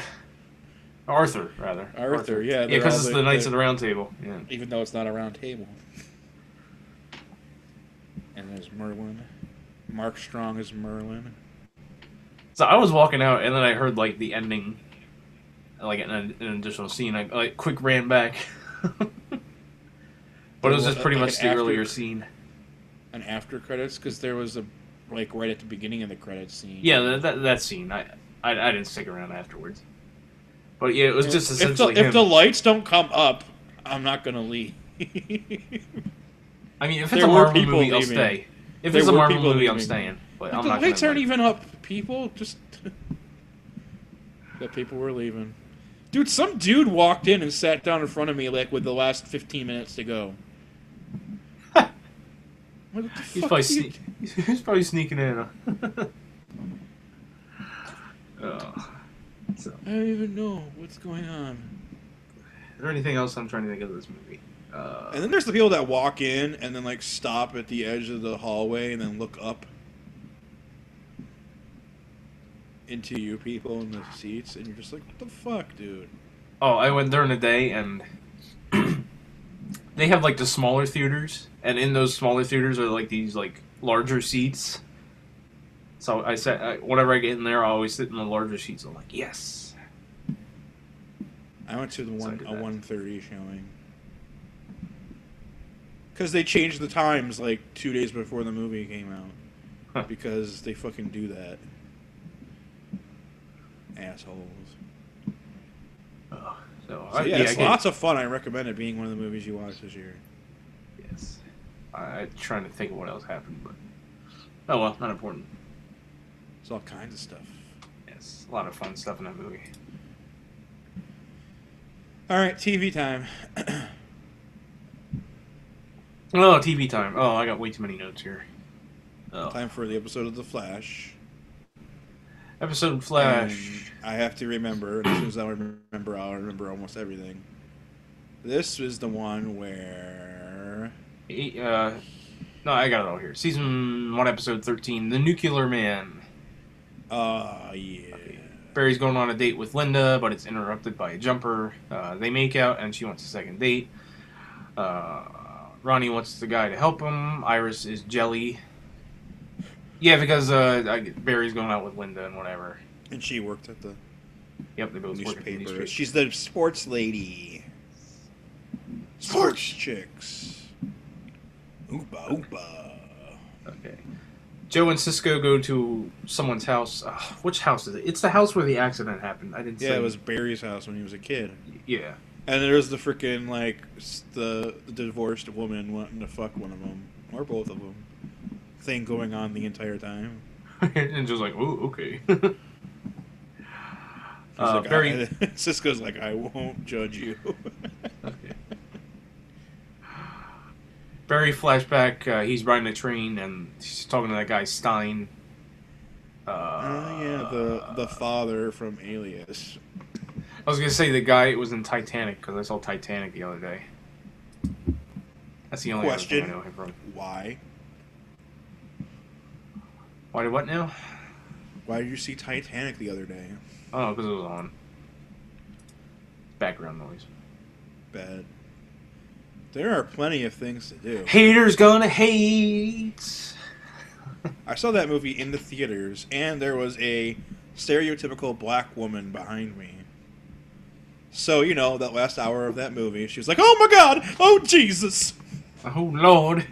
Arthur, rather. Arthur, yeah, Yeah, because it's the- the Knights of the Round Table. Yeah. even though it's not a round table. And there's Merlin. Mark Strong is Merlin. So I was walking out, and then I heard like the ending, like an, an additional scene. I like quick ran back, (laughs) but it was just pretty Like much an the after- earlier scene. And after credits, because there was a like right at the beginning of the credits scene. Yeah, that, that, that scene. I, I I didn't stick around afterwards. But yeah, it was just if the, if him. the lights don't come up, I'm not gonna leave. I mean, if it's there a were Marvel people movie, I'll stay. If There it's a were Marvel people movie, I'm leaving. staying. But the I'm not lights gonna, aren't like- even up. People just that people were leaving. Dude, some dude walked in and sat down in front of me like with the last 15 minutes to go. (laughs) Like, what the He's fuck probably, are you- sne- (laughs) he's probably sneaking in. (laughs) oh. So, I don't even know what's going on. is there anything else I'm trying to think of this movie? Uh, And then there's the people that walk in and then like stop at the edge of the hallway and then look up into you people in the seats, and you're just like, what the fuck, dude? oh, I went during the day, and (clears throat) they have like the smaller theaters, and in those smaller theaters are like these like larger seats. So I said, I, whenever I get in there, I always sit in the larger seats. I'm like, yes. I went to the So one did a one thirty showing because they changed the times like two days before the movie came out Huh. because they fucking do that. Assholes. Oh, so, So I, yeah, yeah, it's lots of fun. I recommend it being one of the movies you watch this year. Yes. I, I'm trying to think of what else happened, but oh well, not important. It's all kinds of stuff. Yes, a lot of fun stuff in that movie. All right, TV time. (clears throat) Oh, TV time. Oh, I got way too many notes here. Oh. time for the episode of The Flash. Episode Flash. And I have to remember, as soon as I remember, I'll remember almost everything. This is the one where. Uh, no, I got it all here. Season 1, Episode 13 The Nuclear Man. Uh, yeah. Barry's going on a date with Linda, but it's interrupted by a jumper. Uh, they make out, and she wants a second date. Uh, Ronnie wants the guy to help him. Iris is jelly. Yeah, because uh, I, Barry's going out with Linda and whatever. And she worked at the Yep, they both work at the newspaper. newspaper. She's the sports lady. Sports chicks. Oopa oopa. Okay. Joe and Cisco go to someone's house. Uh, which house is it? It's the house where the accident happened. I didn't Yeah, say. it was Barry's house when he was a kid. Yeah. And there's the freaking like the, the divorced woman wanting to fuck one of them or both of them thing going on the entire time. (laughs) and just like, oh, okay. (laughs) Uh, like, Barry- I, (laughs) Cisco's like, I won't judge you. okay. Barry flashback. Uh, he's riding a train and he's talking to that guy Stein. Uh, Oh yeah, the the father from Alias. I was gonna say the guy was in Titanic because I saw Titanic the other day. That's the only Question. I know him from. Why? Why did what now? Why did you see Titanic the other day? Oh, because it was on. Background noise. Bad. There are plenty of things to do. Haters gonna hate. I saw that movie in the theaters, and there was a stereotypical black woman behind me. So, you know, that last hour of that movie, she was like, Oh my god! Oh Jesus! Oh lord.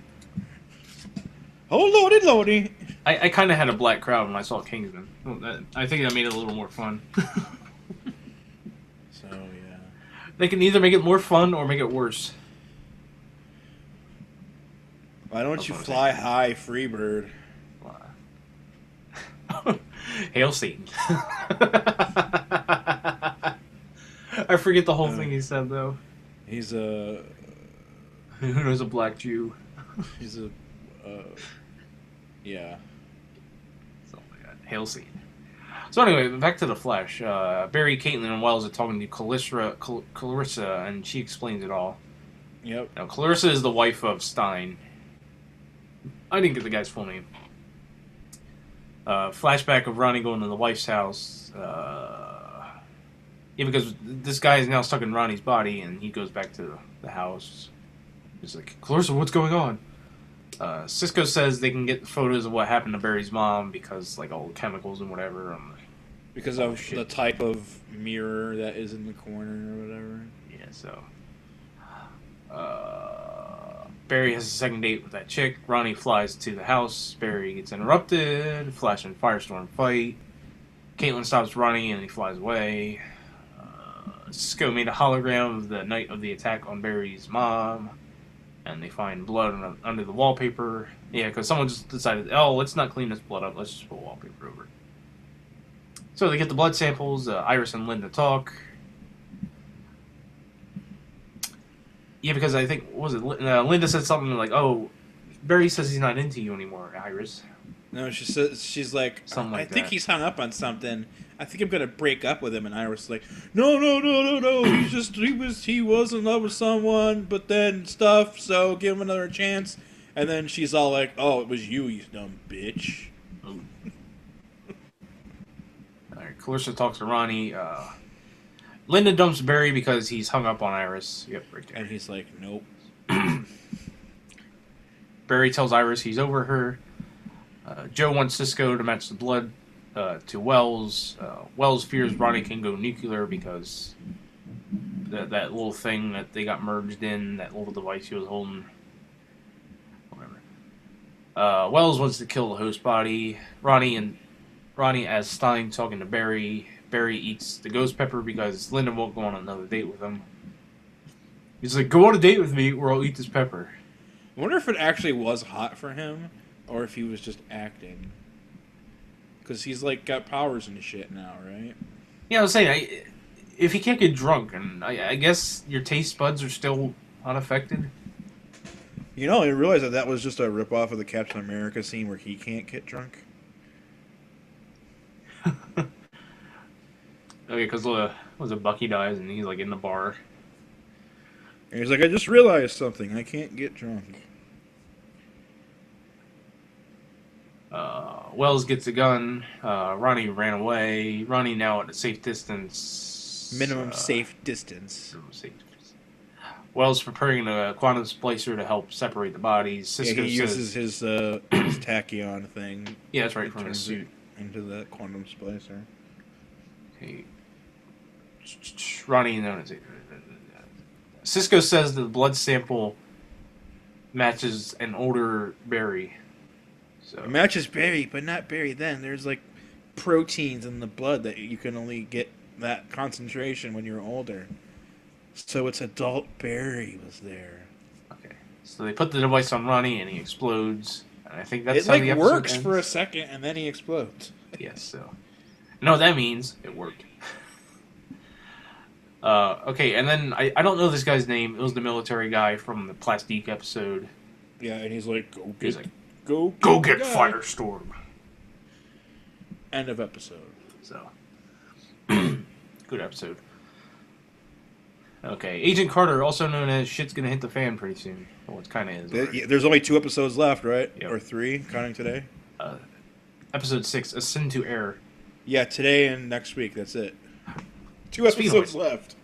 Oh lordy lordy! I, I kind of had a black crowd when I saw Kingsman. I think that made it a little more fun. (laughs) So, yeah. they can either make it more fun or make it worse. Why don't That's you fly high, Freebird? (laughs) Hail Satan. (laughs) I forget the whole Uh. thing he said though. He's a. (laughs) Who knows a black Jew? He's a. Uh, yeah. My god, Hail Satan. So anyway, back to the Flash. Uh, Barry, Caitlin, and Wells are talking to Clarissa, Clarissa, and she explains it all. Yep. Now, Clarissa is the wife of Stein. I didn't get the guy's full name. Uh, flashback of Ronnie going to the wife's house. Uh, yeah, because this guy is now stuck in Ronnie's body, and he goes back to the house. He's like, Clarissa, what's going on? Uh, Cisco says they can get photos of what happened to Barry's mom because, like, all the chemicals and whatever. Um, Because Oh, of shit. the type of mirror that is in the corner or whatever. Yeah, so. Uh, Barry has a second date with that chick. Ronnie flies to the house. Barry gets interrupted. Flash and Firestorm fight. Caitlin stops Ronnie and he flies away. Uh, Cisco made a hologram of the night of the attack on Barry's mom. And they find blood under the wallpaper. Yeah, because someone just decided, oh, let's not clean this blood up. Let's just put wallpaper over it. So they get the blood samples. Uh, Iris and Linda talk. Yeah, because I think what was it uh, Linda said something like, "Oh, Barry says he's not into you anymore, Iris." No, she says she's like, Something like I think he's hung up on something. I think I'm gonna break up with him. And Iris is like, No, no, no, no, no. He's (clears throat) just he was he was in love with someone, but then stuff. So give him another chance. And then she's all like, Oh, it was you, you dumb bitch. All right, Clarissa talks to Ronnie. Uh, Linda dumps Barry because he's hung up on Iris. Yep, right there. And he's like, Nope. (clears throat) Barry tells Iris he's over her. Uh, Joe wants Cisco to match the blood uh, to Wells. Uh, Wells fears Ronnie can go nuclear because that that little thing that they got merged in, that little device he was holding. Whatever. Uh, Wells wants to kill the host body. Ronnie and Ronnie as Stein talking to Barry. Barry eats the ghost pepper because Linda won't go on another date with him. He's like, "Go on a date with me, or I'll eat this pepper." I wonder if it actually was hot for him, or if he was just acting. Because he's like got powers and shit now, right? Yeah, I was saying, I, if he can't get drunk, and I, I guess your taste buds are still unaffected. You know, I realized that that was just a ripoff of the Captain America scene where he can't get drunk. (laughs) Okay, because uh, was it Bucky dies and he's like in the bar. And he's like, I just realized something. I can't get drunk. Uh, Wells gets a gun. Uh, Ronnie ran away. Ronnie now at a safe distance. Minimum uh, safe distance. minimum safe distance. Wells preparing a quantum splicer to help separate the bodies. Yeah, Cisco he says, uses his uh, his tachyon thing yeah, that's right from his turns suit. into that quantum splicer. Okay. Ronnie known as Cisco says the blood sample matches an older Barry. So It matches Barry, but not Barry then. There's like proteins in the blood that you can only get that concentration when you're older. So it's adult Barry was there. okay. So they put the device on Ronnie and he explodes. And I think that's it how like the episode works ends. for a second and then he explodes. Yes, so. No, that means it worked. Uh, okay, and then I, I don't know this guy's name. It was the military guy from the Plastique episode. Yeah, and he's like, go get, He's like, go, "Go the get. Firestorm." End of episode. So, (clears throat) good episode. Okay, Agent Carter, also known as "Shit's Gonna Hit the Fan" pretty soon. Well, it kind of is. There's only two episodes left, right? Yep. Or three, counting today. Uh, episode six, "Ascend to Air." Yeah, today and next week. That's it. Two Speaking left.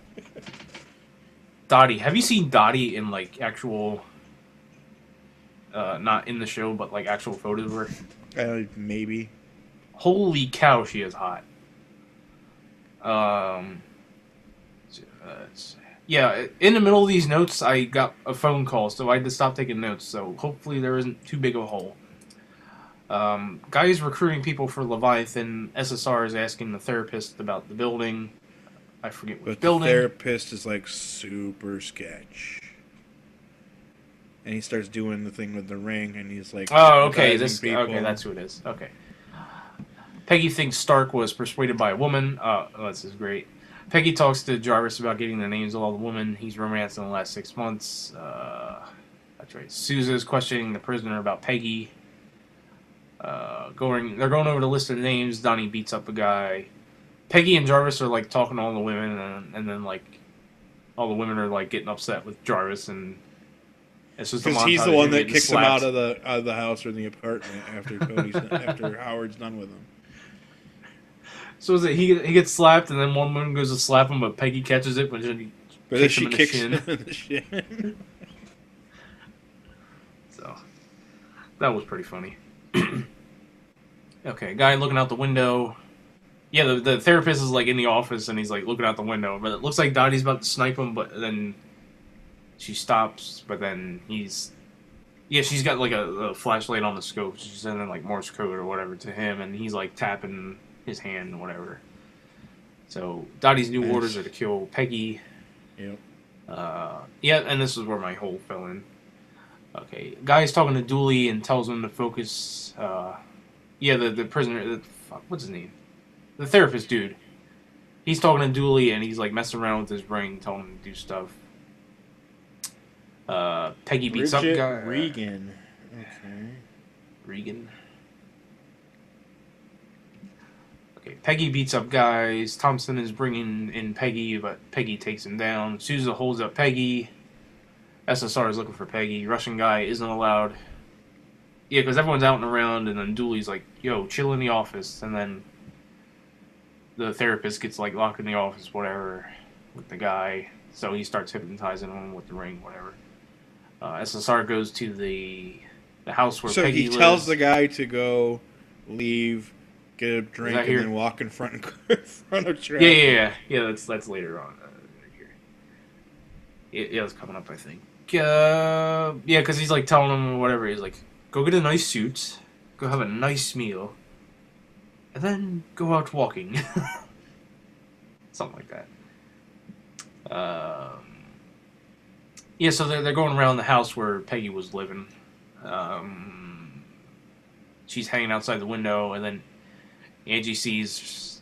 Dottie, have you seen Dottie in like actual, uh, not in the show, but like actual photos of her? Uh, maybe. Holy cow, she is hot. Um, uh, yeah, in the middle of these notes, I got a phone call, so I had to stop taking notes. So hopefully there isn't too big of a hole. Um, guy is recruiting people for Leviathan. SSR is asking the therapist about the building. I forget which But the therapist is like super sketch. And he starts doing the thing with the ring, and he's like, Oh, okay. This people. okay. That's who it is. Okay. Peggy thinks Stark was persuaded by a woman. Uh, oh, this is great. Peggy talks to Jarvis about getting the names of all the women he's romanced in the last six months. Uh, that's right. Sousa's questioning the prisoner about Peggy. Uh, going, they're going over the list of names. Donnie beats up a guy. Peggy and Jarvis are like talking to all the women, and, and then like all the women are like getting upset with Jarvis, and it's just Because he's the one that kicks him out of the out of the house or the apartment after Tony's after (laughs) Howard's done with him. So is it he he gets slapped and then one woman goes to slap him, but Peggy catches it, but then he But Kicks she him kicks him in the shin. (laughs) so that was pretty funny. (clears throat) okay, guy looking out the window. Yeah, the, the therapist is like in the office and he's like looking out the window, but it looks like Dottie's about to snipe him, but then she stops, but then he's yeah, she's got like a, a flashlight on the scope. She's sending like Morse code or whatever to him, and he's like tapping his hand or whatever. So Dottie's new orders are to kill Peggy, Yep. Uh, yeah, and this is where my hole fell in. Okay, guy's talking to Dooley and tells him to focus. Uh, yeah, the the prisoner. The, fuck, what's his name? The therapist dude. He's talking to Dooley and he's like messing around with his brain, telling him to do stuff. Uh, Peggy beats Bridget up guy. Regan. Okay. Regan. Okay, Peggy beats up guys. Thompson is bringing in Peggy, but Peggy takes him down. Sousa holds up Peggy. SSR is looking for Peggy. Russian guy isn't allowed. Yeah, because everyone's out and around, and then Dooley's like, "Yo, chill in the office," and then the therapist gets like locked in the office, whatever, with the guy. So he starts hypnotizing him with the ring, whatever. Uh, SSR goes to the the house where So Peggy he lives. tells the guy to go leave, get a drink, and then walk in front (laughs) in front of. Yeah, yeah, yeah, yeah. That's that's later on. Uh, here. Yeah, yeah, it's coming up, I think. Uh, yeah, because he's like telling him whatever. He's like, go get a nice suit, go have a nice meal, and then go out walking. (laughs) Something like that. Um, yeah, so they're, they're going around the house where Peggy was living. Um, she's hanging outside the window, and then Angie sees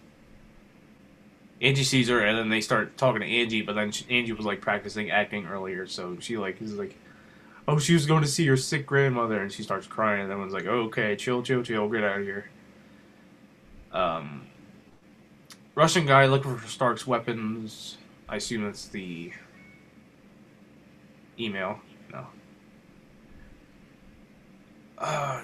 Angie sees her, and then they start talking to Angie. But then she, Angie was like practicing acting earlier, so she like is like, "Oh, she was going to see her sick grandmother," and she starts crying. And then everyone's like, oh, "Okay, chill, chill, chill, get out of here." Um, Russian guy looking for Stark's weapons. I assume that's the email. No. Uh,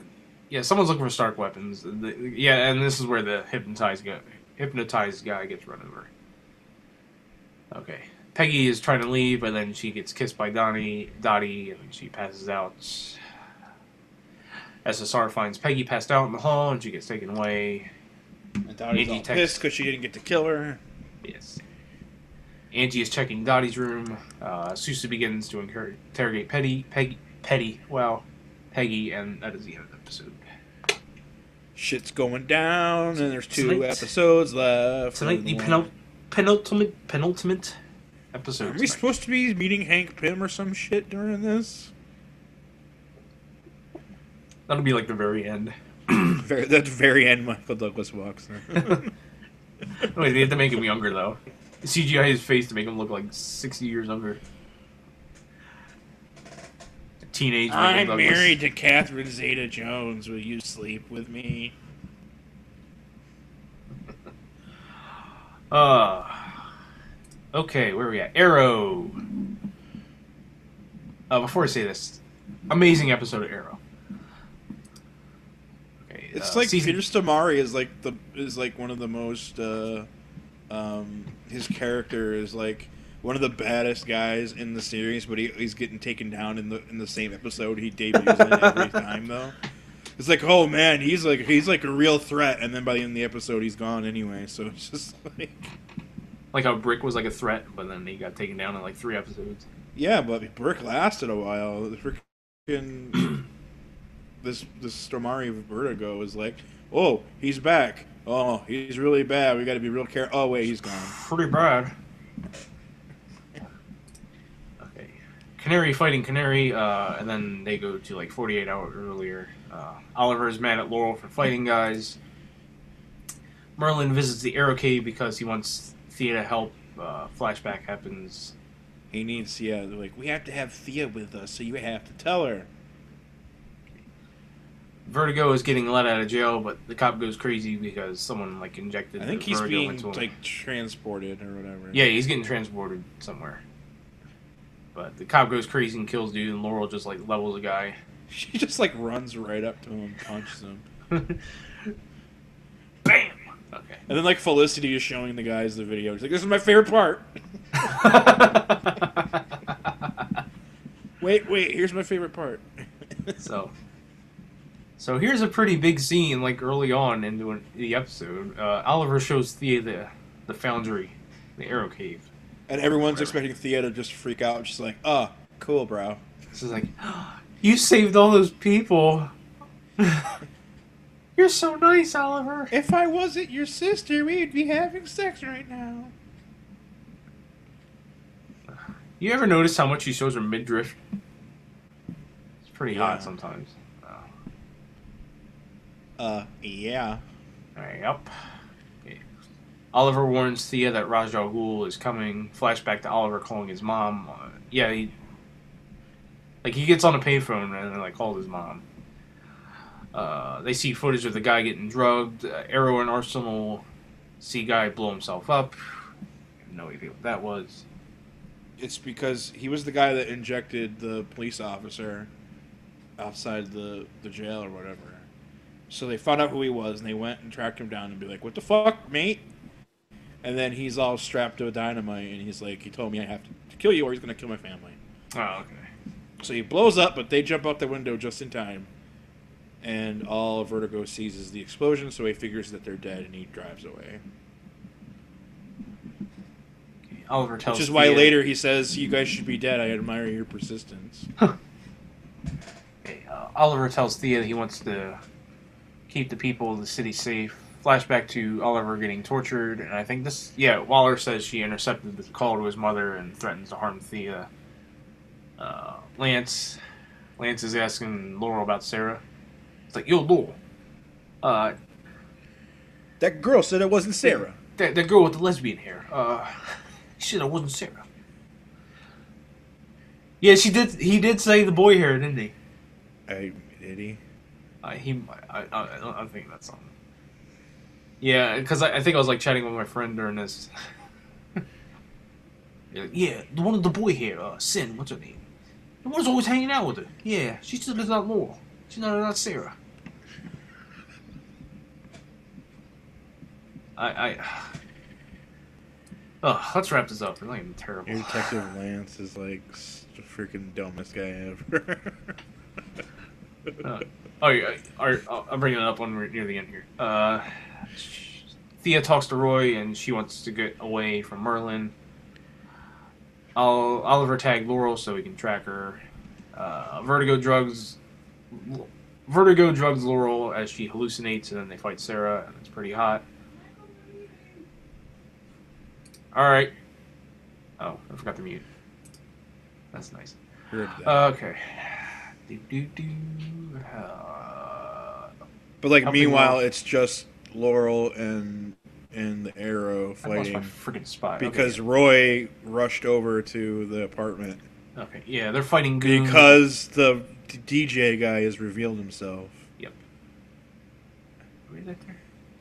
yeah, someone's looking for Stark weapons. The- yeah, and this is where the hypnotized guy, hypnotized guy gets run over. Okay, Peggy is trying to leave, but then she gets kissed by Donnie, Dottie, and she passes out. SSR finds Peggy passed out in the hall, and she gets taken away. And Dottie's Angie all text- pissed because she didn't get to kill her. Yes. Angie is checking Dottie's room. Uh, begins to incur- interrogate Petty, Peggy, Petty, well, Peggy, and that is the end of the episode. Shit's going down, and there's two Tonight- episodes left. Tonight, the penul- penultimate, penultimate episode. Are we tonight. supposed to be meeting Hank Pym or some shit during this? That'll be like the very end. Very, the very end, Michael Douglas walks. Wait, (laughs) they have to make him younger though. CGI his face to make him look like sixty years younger. Teenage. Michael I'm Douglas. married to Catherine Zeta Jones. Will you sleep with me? (laughs) Uh, okay, where are we at? Arrow. Uh, before I say this, amazing episode of Arrow. Okay, It's uh, like season- Peter Stormare is like the is like one of the most. Uh, um, his character is like one of the baddest guys in the series, but he, he's getting taken down in the in the same episode he debuts in every (laughs) time though. It's like, oh man, he's like he's like a real threat, and then by the end of the episode, he's gone anyway. So it's just (laughs) like, like how Brick was like a threat, but then he got taken down in like three episodes. yeah, but Brick lasted a while. The freaking (clears throat) this this Stormare Vertigo is like, oh, he's back. Oh, he's really bad. We got to be real careful. Oh wait, he's gone. Pretty bad. Okay, Canary fighting Canary, uh, and then they go to like 48 hours earlier. Uh, Oliver is mad at Laurel for fighting guys. Merlyn visits the Arrow Cave because he wants Thea to help. Uh, flashback happens. He needs, yeah, they're like, we have to have Thea with us, so you have to tell her. Vertigo is getting let out of jail, but the cop goes crazy because someone like injected. I think he's Vertigo being, into him. like, transported or whatever. Yeah, he's getting transported somewhere. But the cop goes crazy and kills dude, and Laurel just like levels a guy. (laughs) She just, like, runs right up to him, punches him. (laughs) Bam. Okay. And then, like, Felicity is showing the guys the video. She's like, this is my favorite part. (laughs) Wait, wait, here's my favorite part. so, so here's a pretty big scene, like early on into the episode. Uh, Oliver shows Thea the the foundry, the Arrow Cave. and everyone's Whatever. expecting Thea to just freak out. She's like, oh, cool, bro. This is like, you saved all those people. (laughs) You're so nice, Oliver. If I wasn't your sister, we'd be having sex right now. You ever notice how much she shows her midriff? It's pretty Yeah. hot sometimes. Uh, yeah. Yep. Okay. Oliver warns Thea that Ra's al Ghul is coming. Flashback to Oliver calling his mom. Uh, yeah, he. Like, he gets on a payphone and then, like, calls his mom. Uh, they see footage of the guy getting drugged. Uh, Arrow and Arsenal see guy blow himself up. No idea what that was. It's because he was the guy that injected the police officer outside the, the jail or whatever. So they found out who he was and they went and tracked him down and be like, What the fuck, mate? And then he's all strapped to a dynamite and he's like, He told me I have to kill you or he's going to kill my family. Oh, okay. So he blows up, but they jump out the window just in time. And all Vertigo sees is the explosion, so he figures that they're dead and he drives away. Oliver tells Which is why Thea- later he says, You guys should be dead. I admire your persistence. (laughs) Okay, uh, Oliver tells Thea that he wants to keep the people of the city safe. Flashback to Oliver getting tortured, and I think this, yeah, Waller says she intercepted the call to his mother and threatens to harm Thea. Uh, Lance, Lance is asking Laurel about Sara. It's like, yo, Laurel, uh, That girl said it wasn't Sara. that that girl with the lesbian hair. Uh, shit, it wasn't Sara. Yeah, she did. He did say the boy hair, didn't he? I did he? Uh, he, I, I, I, I think that's something. Yeah, because I, I think I was like chatting with my friend during this. (laughs) Yeah, the one with the boy hair, uh, Sin, what's her name? The one's always hanging out with her. Yeah, she still lives out more. She's not not Sara. I, I. (sighs) Oh, let's wrap this up. Not even terrible. Your Detective Lance is like the freaking dumbest guy ever. (laughs) Uh, oh, yeah, I'll, bring it up when we're near the end here. Uh, Thea talks to Roy, and she wants to get away from Merlyn. I'll, Oliver tag Laurel so he can track her. Uh, Vertigo drugs. Vertigo drugs Laurel as she hallucinates, and then they fight Sara, and it's pretty hot. All right. Oh, I forgot to mute. That's nice. Heard. Okay. But like, meanwhile, it's just Laurel and and the Arrow I lost fighting my freaking spot. because Roy rushed over to the apartment okay. okay, yeah, they're fighting goons. because the DJ guy has revealed himself. Yep. Wait, that there?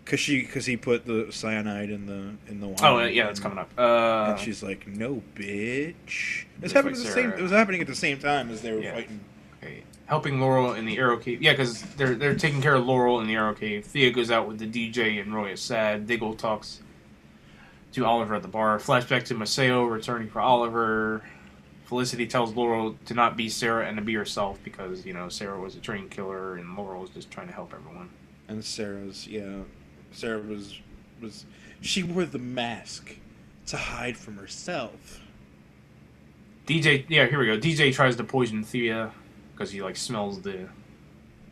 Cause she, cause he put the cyanide in the in the wine. Oh yeah, that's coming up. Uh, and she's like, "No, bitch." It's happening at the same. It was happening at the same time as they were Yeah. fighting. Helping Laurel in the Arrow Cave. Yeah, because they're they're taking care of Laurel in the Arrow Cave. Thea goes out with the DJ, and Roy is sad. Diggle talks to Oliver at the bar. Flashback to Maseo returning for Oliver. Felicity tells Laurel to not be Sara and to be herself because you know Sara was a train killer and Laurel was just trying to help everyone. And Sara's, yeah, Sara was was she wore the mask to hide from herself. DJ, yeah, here we go. DJ tries to poison Thea because he like smells the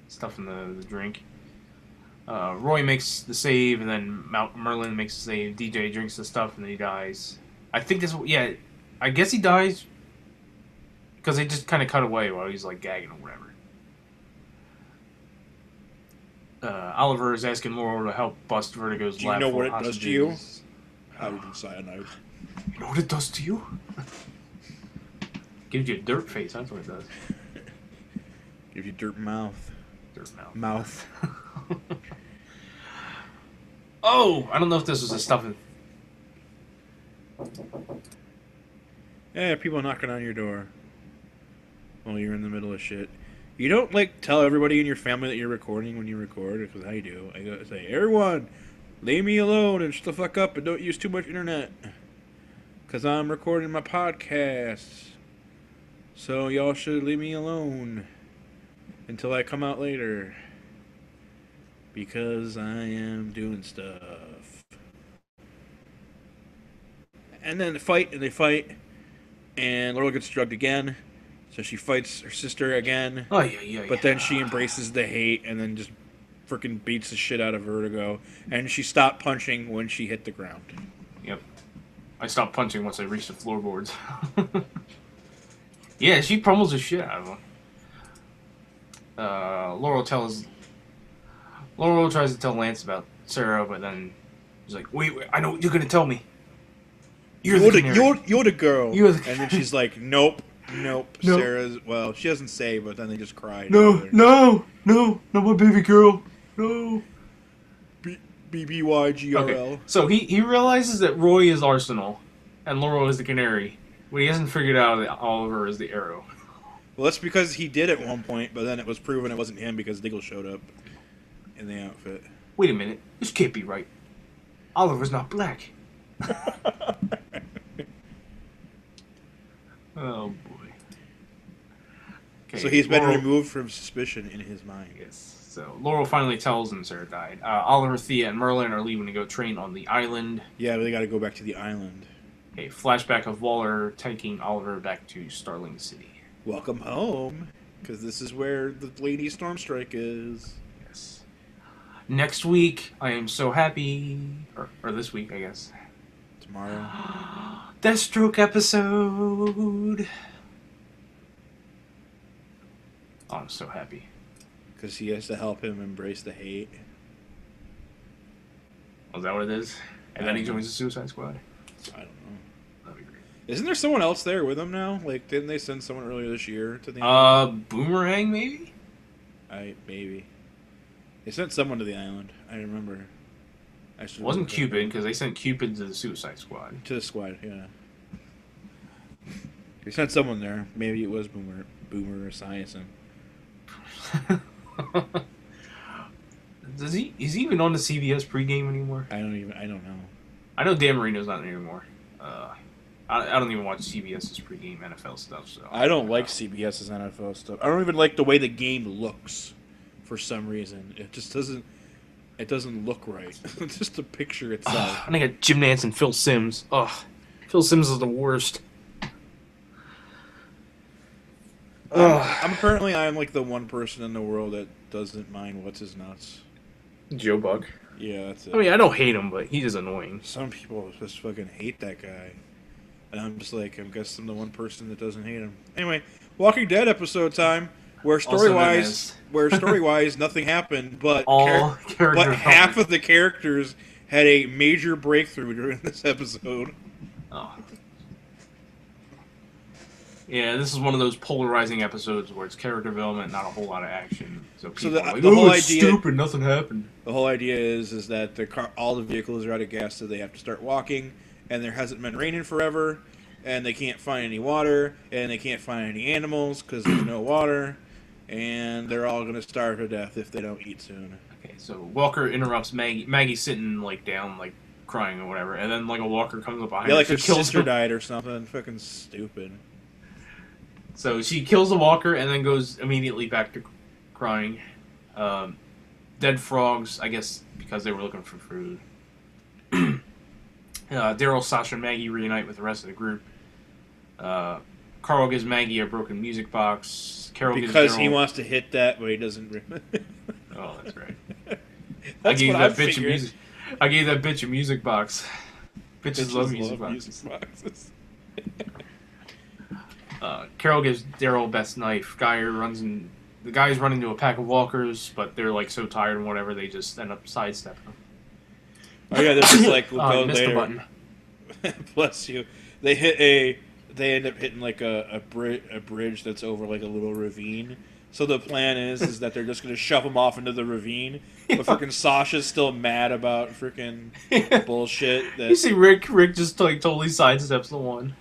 stuff in the, the drink. Uh, Roy makes the save, and then Malcolm Merlyn makes the save. DJ drinks the stuff, and then he dies. I think this, yeah, I guess he dies because they just kind of cut away while he's like gagging or whatever. Uh, Oliver is asking Laurel to help bust Vertigo's Do you know what it does to you? hostages. Hydrogen cyanide. You know what it does to you? (laughs) Gives you a dirt face. That's what it does. Give you dirt mouth. Dirt mouth. Mouth. (laughs) oh, I don't know if this was a stuffing. Yeah, people knocking on your door while you're in the middle of shit. You don't like tell everybody in your family that you're recording when you record, because I do. I go say, everyone, leave me alone and shut the fuck up and don't use too much internet, because I'm recording my podcast. So y'all should leave me alone until I come out later, because I am doing stuff. And then they fight and they fight and Laurel gets drugged again. So she fights her sister again. Oh yeah, yeah. But then she embraces the hate and then just freaking beats the shit out of Vertigo. And she stopped punching when she hit the ground. Yep. I stopped punching once I reached the floorboards. (laughs) yeah, she pummels the shit out of him. Uh, Laurel tells. Laurel tries to tell Lance about Sara, but then he's like, "Wait, wait I know what you're gonna tell me. You're, You're the, the, you're, you're the girl. You're the and then she's like, nope, nope. (laughs) Nope. Sara's, well, she doesn't say, but then they just cry. No, together. no, no, not my baby girl. No. B- B-B-Y-G-R-L. Okay. So he, he realizes that Roy is Arsenal and Laurel is the canary, but he hasn't figured out that Oliver is the arrow. Well, that's because he did at one point, but then it was proven it wasn't him because Diggle showed up in the outfit. Wait a minute, this can't be right. Oliver's not black. (laughs) Oh boy. Okay, so he's been removed from suspicion in his mind. Yes. So Laurel finally tells him Sara died. Uh, Oliver, Thea, and Merlyn are leaving to go train on the island. Yeah, but they got to go back to the island. A flashback of Waller taking Oliver back to Starling City. Welcome home, because this is where the Lady Stormstrike is. Yes. Next week, I am so happy, or, or this week, I guess. Tomorrow. (gasps) Deathstroke episode. Oh, I'm so happy. Because he has to help him embrace the hate. Oh, is that what it is? And then he joins the Suicide Squad. I don't know. That'd be great. Isn't there someone else there with him now? Like, didn't they send someone earlier this year to the? Uh, Boomerang maybe. I maybe. They sent someone to the island. I remember. I It wasn't. Cupid because they sent Cupid to the Suicide Squad. to the squad. Yeah. They sent someone there. Maybe it was Boomer, Boomer Esiason. (laughs) Does he? Is he even on the CBS pregame anymore? I don't even. I don't know. I know Dan Marino's not there anymore. Uh, I, I don't even watch CBS's pregame NFL stuff. So I don't like CBS's NFL stuff. I don't even like the way the game looks. For some reason, it just doesn't. It doesn't look right. (laughs) just the picture itself. and I got Jim Nantz and Phil Simms. Ugh, Phil Simms is the worst. Ugh. I'm apparently I'm like the one person in the world that doesn't mind what's his nuts. Joe Buck. Yeah, that's it. I mean, I don't hate him, but he's just annoying. Some people just fucking hate that guy. And I'm just like, I guess I'm the one person that doesn't hate him. Anyway, Walking Dead episode time, where story wise, (laughs) where story wise nothing happened, but All char- but half of the characters had a major breakthrough during this episode. Oh. Yeah, this is one of those polarizing episodes where it's character development, not a whole lot of action. So people the- like, the "Oh, whole idea- stupid, nothing happened. The whole idea is is that the car, all the vehicles are out of gas, so they have to start walking, and there hasn't been raining forever, and they can't find any water, and they can't find any animals because there's no water, and they're all gonna starve to death if they don't eat soon. Okay, so Walker interrupts Maggie. Maggie's sitting like down, like crying or whatever, and then like a Walker comes up behind Yeah, her, like her kills sister her. died or something. Fucking stupid. So she kills the Walker and then goes immediately back to crying. Um, dead frogs, I guess, because they were looking for food. (clears throat) uh, Daryl, Sasha, and Maggie reunite with the rest of the group. Uh, Carl gives Maggie a broken music box. Carol Because gives he wants to hit that, but he doesn't. Oh, that's right. (laughs) I gave that I'm bitch a figuring. music. I gave that bitch a music box. Bitches, love music boxes. boxes. (laughs) Uh, Carol gives Daryl best knife. Geyer runs in. The guys run into a pack of walkers, but they're like so tired and whatever, they just end up sidestepping them. Oh yeah, this is like we'll (coughs) Oh, go later. (laughs) Bless you. They hit a. They end up hitting like a a, bri- a bridge that's over like a little ravine. So the plan is is that they're just gonna shove them off into the ravine. (laughs) But freaking Sasha's still mad about freaking (laughs) bullshit. you see Rick. Rick just like totally sidesteps the one.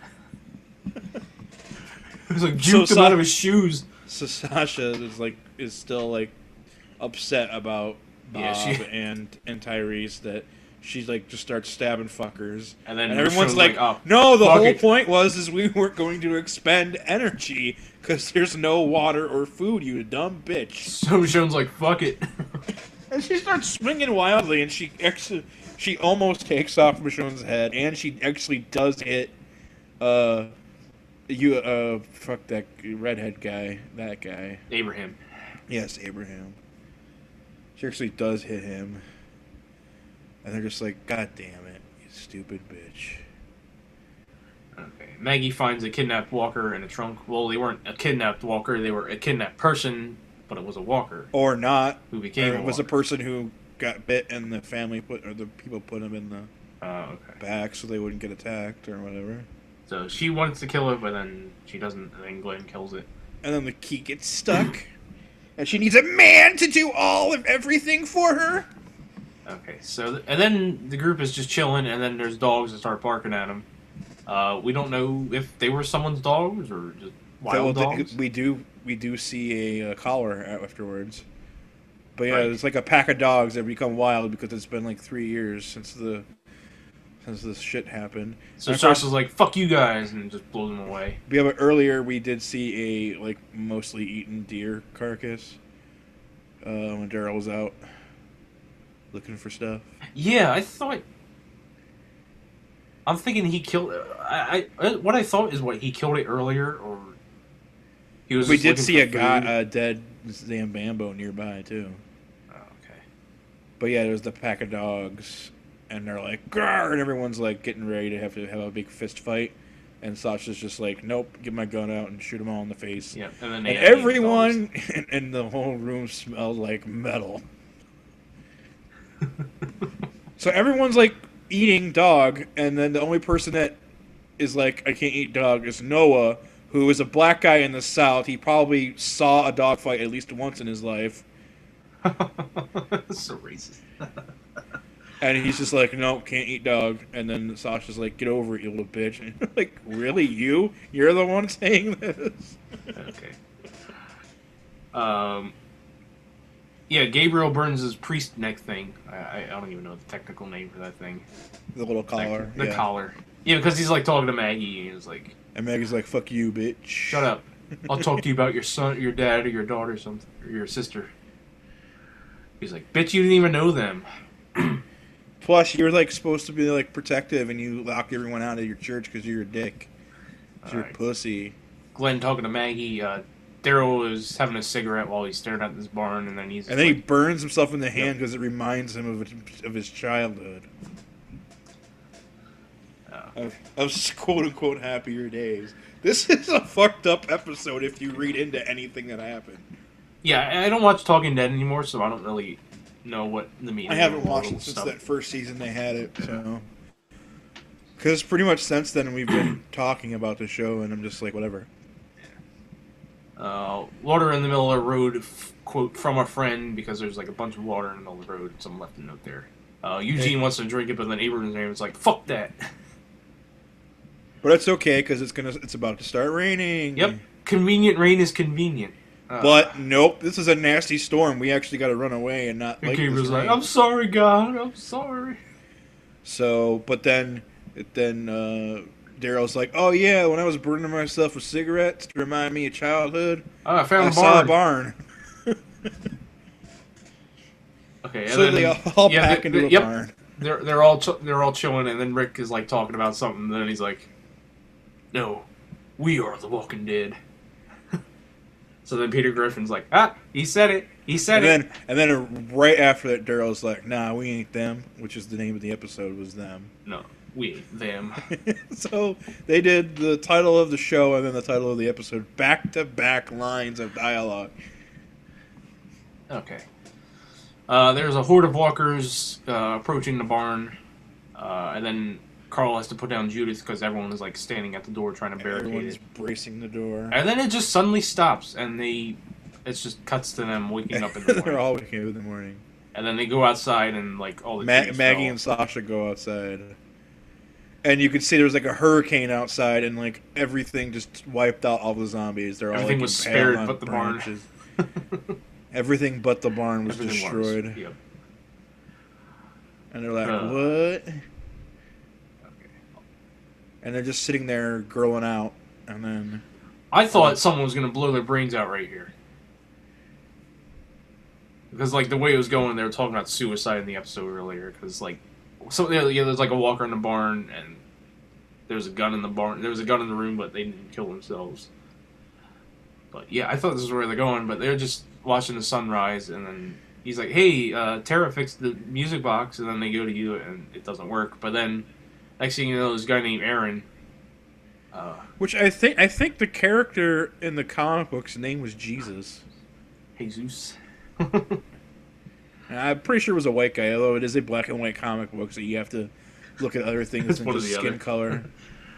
He's like So juked him Sa- out of his shoes. so Sasha is like is still like upset about Bob Yeah, she- and and Tyrese that she's like just starts stabbing fuckers. And then And everyone's Michonne's like, oh, no, the whole it." point was is we weren't going to expend energy because there's no water or food, you dumb bitch. So Michonne's like, fuck it. (laughs) And she starts swinging wildly, and she actually, she almost takes off Michonne's head, and she actually does hit, uh, you, uh, fuck that redhead guy, that guy. Abraham. Yes, Abraham. She actually does hit him, and they're just like, God damn it, you stupid bitch. Okay. Maggie finds a kidnapped walker in a trunk. Well, they weren't a kidnapped walker; they were a kidnapped person, but it was a walker Or not. who became. Or a it was a person who got bit, and the family put, or the people put him in the Oh, okay. back so they wouldn't get attacked or whatever. So she wants to kill it, but then she doesn't, and then Glenn kills it. And then the key gets stuck, and she needs a man to do all of everything for her. Okay, so and then the group is just chilling, and then there's dogs that start barking at them. Uh, we don't know if they were someone's dogs or just wild th- dogs. we do we do see a uh, collar afterwards. But yeah, Right. it's like a pack of dogs that become wild because it's been like three years since the since this shit happened. so of course- like, "Fuck you guys," and just blows them away. Yeah, but earlier we did see a like mostly eaten deer carcass uh, when Daryl was out looking for stuff. Yeah, I thought. I'm thinking he killed. I, I uh, what I thought is what he killed it earlier, or he was. we did see a guy, a dead Zambambo nearby too. Oh, okay. But yeah, there's the pack of dogs, and they're like, Grr! and everyone's like getting ready to have to have a big fist fight. And Sasha's just like, nope, get my gun out and shoot them all in the face. Yeah, and then And they had eight dogs. everyone (laughs) in, in the whole room smelled like metal. (laughs) So everyone's like eating dog, and then the only person that is like, I can't eat dog is Noah, who is a black guy in the South. He probably saw a dog fight at least once in his life. (laughs) so racist. (laughs) And he's just like, no, can't eat dog. And then Sasha's like, get over it, you little bitch. And like, really? You? You're the one saying this? okay. Um. Yeah, Gabriel Burns' priest neck thing. I, I don't even know the technical name for that thing. The little collar. The yeah. collar. Yeah, because he's like talking to Maggie, and he's like, And Maggie's like, fuck you, bitch. "Shut up! (laughs) I'll talk to you about your son, your dad, or your daughter, or something, or your sister." He's like, "Bitch, you didn't even know them." (clears throat) Plus, you're like supposed to be like protective, and you lock everyone out of your church because you're a dick. you're a pussy. Glenn talking to Maggie. Uh, Daryl is having a cigarette while he's staring at this barn, and then he's And then he burns himself in the hand because it reminds him of of his childhood, uh, of, of quote unquote happier days. This (laughs) is a fucked up episode if you read into anything that happened. "Yeah, I don't watch Talking Dead anymore, so I don't really know what the meaning." I haven't watched it since that first season they had it, so. Because pretty much since then we've been talking about the show, and I'm just like, whatever. Uh, water in the middle of the road, f- quote from a friend, because there's like a bunch of water in the middle of the road. Someone left a note there. Uh, Eugene wants to drink it, but then Abraham's name is like, "Fuck that." (laughs) But it's okay because it's gonna it's about to start raining. Yep, convenient rain is convenient. Uh, But nope, this is a nasty storm. We actually got to run away and not and like this like, "I'm sorry, God. I'm sorry." So, but then, it then uh, Daryl's like, "Oh yeah, when I was burning myself with cigarettes to remind me of childhood, Oh, I found I a saw a barn. barn." (laughs) Okay, and so then they all yeah, pack the- into the- a yep. barn. they're they're all ch- they're all chilling, and then Rick is like talking about something, and then he's like, "No, we are the Walking Dead." (laughs) so then Peter Griffin's like, "Ah, he said it. He said And it." then, and then right after that, Daryl's like, "Nah, we ain't them," which is the name of the episode was them. No, we them. (laughs) so they did the title of the show and then the title of the episode back to back lines of dialogue. Okay. Uh, there's a horde of walkers uh, approaching the barn, uh, and then Carl has to put down Judith because everyone is like standing at the door trying to barricade Everyone's it. bracing the door. And then it just suddenly stops, and they it just cuts to them waking up in the (laughs) morning. They're all waking up in the morning. and then they go outside, and like all the Ma- Maggie fell. and Sasha go outside, and you could see there was like a hurricane outside, and like everything just wiped out all the zombies. They're all Everything like, was spared but the barn. (laughs) Everything but the barn was Everything destroyed, was. Yep. and they're like, Uh. "What?" Okay. And they're just sitting there growing out, and then I thought someone was gonna blow their brains out right here. Because like the way it was going, they were talking about suicide in the episode earlier. Because like, so yeah, yeah, there's like a walker in the barn, and there's a gun in the barn. There was a gun in the room, but they didn't kill themselves. But yeah, I thought this was where they're going, but they're just watching the sunrise, and then he's like, "Hey, uh, Tara fixed the music box," and then they go to you, and it doesn't work. But then, next thing you know, this guy named Aaron. Uh, Which I think I think the character in the comic books name was Jesus. Jesus. (laughs) I'm pretty sure it was a white guy, although it is a black and white comic book, so you have to look at other things than just skin other. color.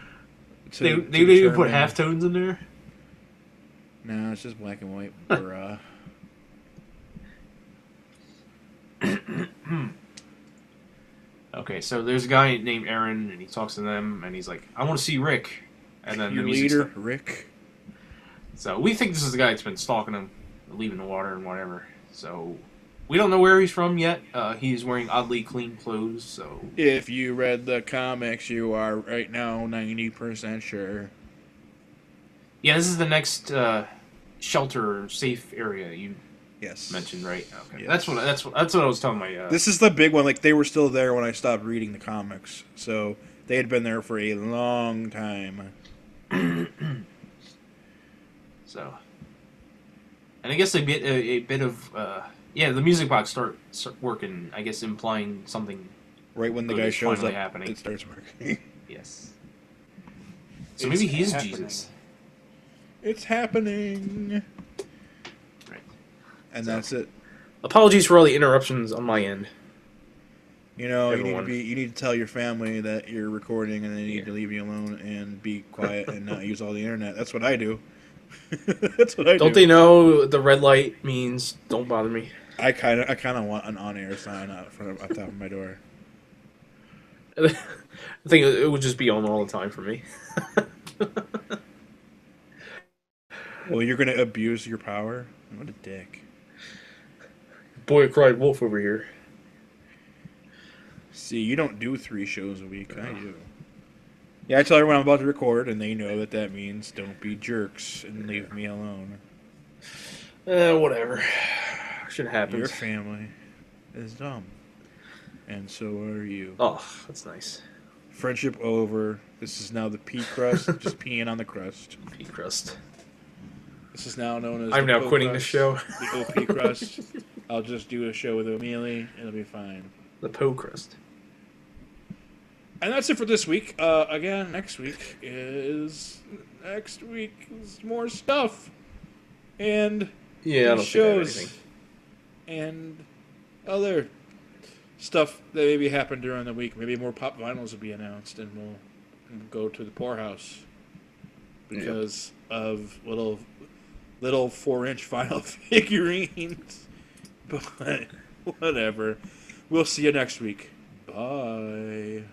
(laughs) to- they they didn't even put half tones in there. No, it's just black and white. (laughs) Bruh. Okay, so there's a guy named Aaron, and he talks to them, and he's like, "I want to see Rick." And then Your the leader, sta- Rick. So we think this is the guy that's been stalking him, leaving the water and whatever. So we don't know where he's from yet. Uh, he's wearing oddly clean clothes, so If you read the comics, you are right now 90% sure. yeah, this is the next uh, shelter safe area you Yes. mentioned, right? Okay, Yes. that's what that's what that's what I was telling my. Uh, This is the big one. Like, they were still there when I stopped reading the comics. So they had been there for a long time. (clears throat) So, and I guess a bit a, a bit of uh, yeah, the music box start, start working. I guess implying something. Right when the guy shows up, happening. it starts working. (laughs) Yes. So It's maybe he's happening. Jesus. It's happening. Right. And So- that's it. Apologies for all the interruptions on my end. You know, Everyone. you need to be. You need to tell your family that you're recording, and they need Yeah. to leave you alone and be quiet and not use all the internet. That's what I do. (laughs) That's what I Don't do. they know the red light means don't bother me? I kind of, I kind of want an on-air sign out front of, top of my door. (laughs) I think it it would just be on all the time for me. (laughs) Well, you're gonna abuse your power. What a dick. Boy cried wolf over here. See, you don't do three shows a week. I do. Yeah, I tell everyone I'm about to record, and they know that that means don't be jerks and leave me alone. Eh, whatever. Should happen. Your family is dumb, and so are you. Oh, that's nice. Friendship over. This is now the P crust, (laughs) just peeing on the crust. Pea crust. This is now known as. I'm the now quitting this crust, show. The OP crust. (laughs) I'll just do a show with O'Mealy. And it'll be fine. The Poe crust. And that's it for this week. Uh, again, next week is next week is more stuff and Yeah, I don't these think I have shows and other stuff that maybe happened during the week. Maybe more pop vinyls will be announced, and we'll go to the poorhouse because of little little four inch (laughs) vinyl figurines. (laughs) But whatever. We'll see you next week. Bye.